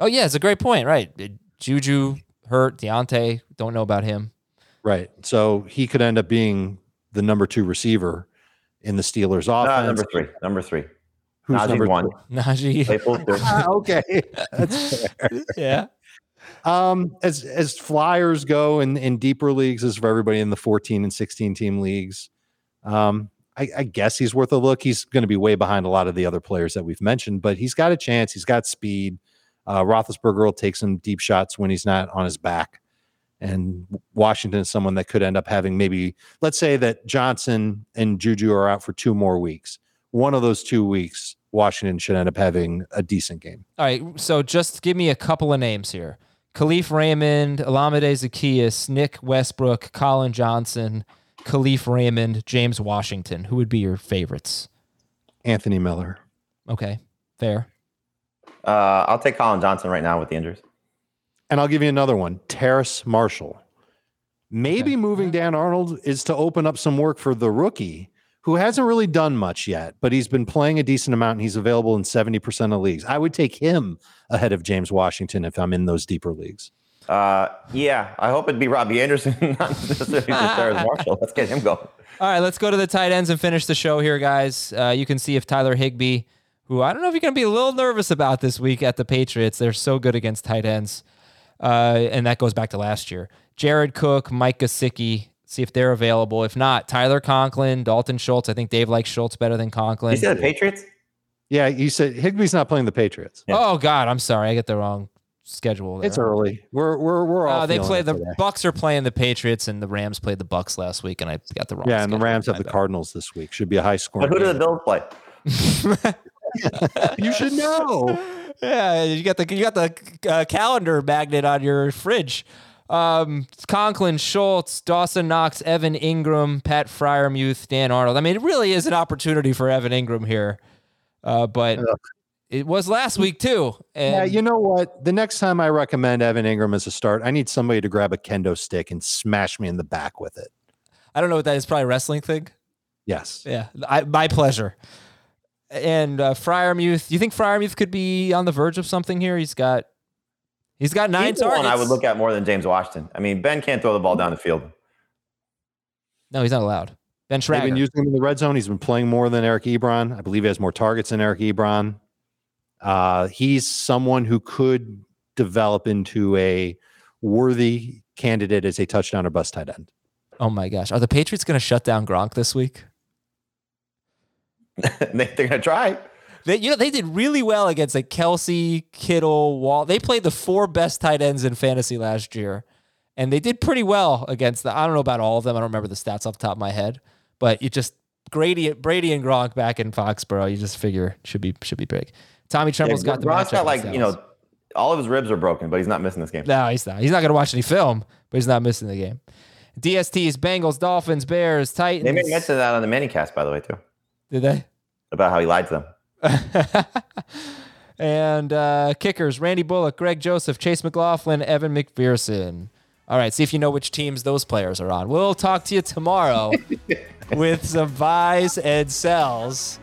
Oh yeah, it's a great point. Right, Uh, Juju hurt. Diontae don't know about him. Right. So he could end up being the number two receiver in the Steelers Uh, offense. number three. Number three. Who's Najee number one. two? Najee. Claypool. Ah, okay, that's fair. yeah. Um, as as flyers go in in deeper leagues, as for everybody in the 14 and 16 team leagues, um, I, I guess he's worth a look. He's going to be way behind a lot of the other players that we've mentioned, but he's got a chance. He's got speed. Uh, Roethlisberger will take some deep shots when he's not on his back, and Washington is someone that could end up having maybe, let's say that Johnson and Juju are out for two more weeks. One of those two weeks, Washington should end up having a decent game. All right. So just give me a couple of names here: Kalif Raymond, Olamide Zaccheaus, Nick Westbrook, Collin Johnson, Kalif Raymond, James Washington. Who would be your favorites? Anthony Miller. Okay, fair. Uh, I'll take Collin Johnson right now with the injuries. And I'll give you another one Terrace Marshall. Maybe moving Dan Arnold is to open up some work for the rookie who hasn't really done much yet, but he's been playing a decent amount and he's available in 70% of leagues. I would take him ahead of James Washington if I'm in those deeper leagues. Uh, yeah, I hope it'd be Robbie Anderson, not necessarily just Terrace Marshall. Let's get him going. All right, let's go to the tight ends and finish the show here, guys. Uh, you can see if Tyler Higbee, who I don't know if you're going to be a little nervous about this week at the Patriots, they're so good against tight ends. Uh, and that goes back to last year. Jared Cook, Mike Gesicki, see if they're available. If not, Tyler Conklin, Dalton Schultz. I think Dave likes Schultz better than Conklin. You said the Patriots? Yeah, you said Higbee's not playing the Patriots. Oh God, I'm sorry, I get the wrong schedule. There. It's early. We're we're we're all Uh, they play the today. Bucs are playing the Patriots and the Rams played the Bucs last week, and I got the wrong. Yeah, and the. Rams have the. Cardinals this week. Should be a high score. But who do the Bills play? you should know. Yeah, you got the you got the uh, calendar magnet on your fridge. Um, Conklin, Schultz, Dawson Knox, Evan Engram, Pat Freiermuth, Dan Arnold. I mean, it really is an opportunity for Evan Engram here, uh, but it was last week too. And Yeah, you know what? The next time I recommend Evan Engram as a start, I need somebody to grab a kendo stick and smash me in the back with it. I don't know what that is. Probably a wrestling thing. Yes. Yeah, I, my pleasure. And uh, Freiermuth, do you think Freiermuth could be on the verge of something here? He's got he's got nine He's the targets. one I would look at more than James Washington. I mean, Ben can't throw the ball down the field. no, he's not allowed. Ben They've been using him in the red zone. He's been playing more than Eric Ebron. I believe he has more targets than Eric Ebron. Uh, he's someone who could develop into a worthy candidate as a touchdown or bust tight end. oh my gosh, are the Patriots going to shut down Gronk this week? they, they're gonna try. They, you know, they did really well against like Kelce, Kittle, Wall. They played the four best tight ends in fantasy last year, and they did pretty well against the. I don't know about all of them. I don't remember the stats off the top of my head, but you just Brady, Brady and Gronk back in Foxborough. You just figure should be should be big. Tommy Yeah, Tremble's got the Gronk's got like you know, all of his ribs are broken, but he's not missing this game. No, he's not. He's not going to watch any film, but he's not missing the game. DSTs, Bengals, Dolphins, Bears, Titans. They made mention that on the minicast, by the way, too, Did they? about how he lied to them. and uh, kickers Randy Bullock, Greg Joseph, Chase McLaughlin, Evan McPherson. All right, see if you know which teams those players are on. We'll talk to you tomorrow with some buys and sells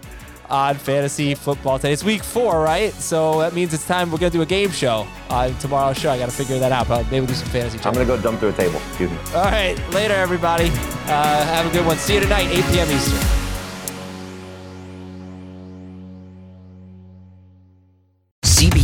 on fantasy football today. It's week four, right? So that means it's time we're going to do a game show on tomorrow's show. I got to figure that out. But maybe we'll do some fantasy. I'm gonna go jump through a table. Excuse me. All right, later, everybody. Uh, have a good one. See you tonight, 8 p.m. Eastern.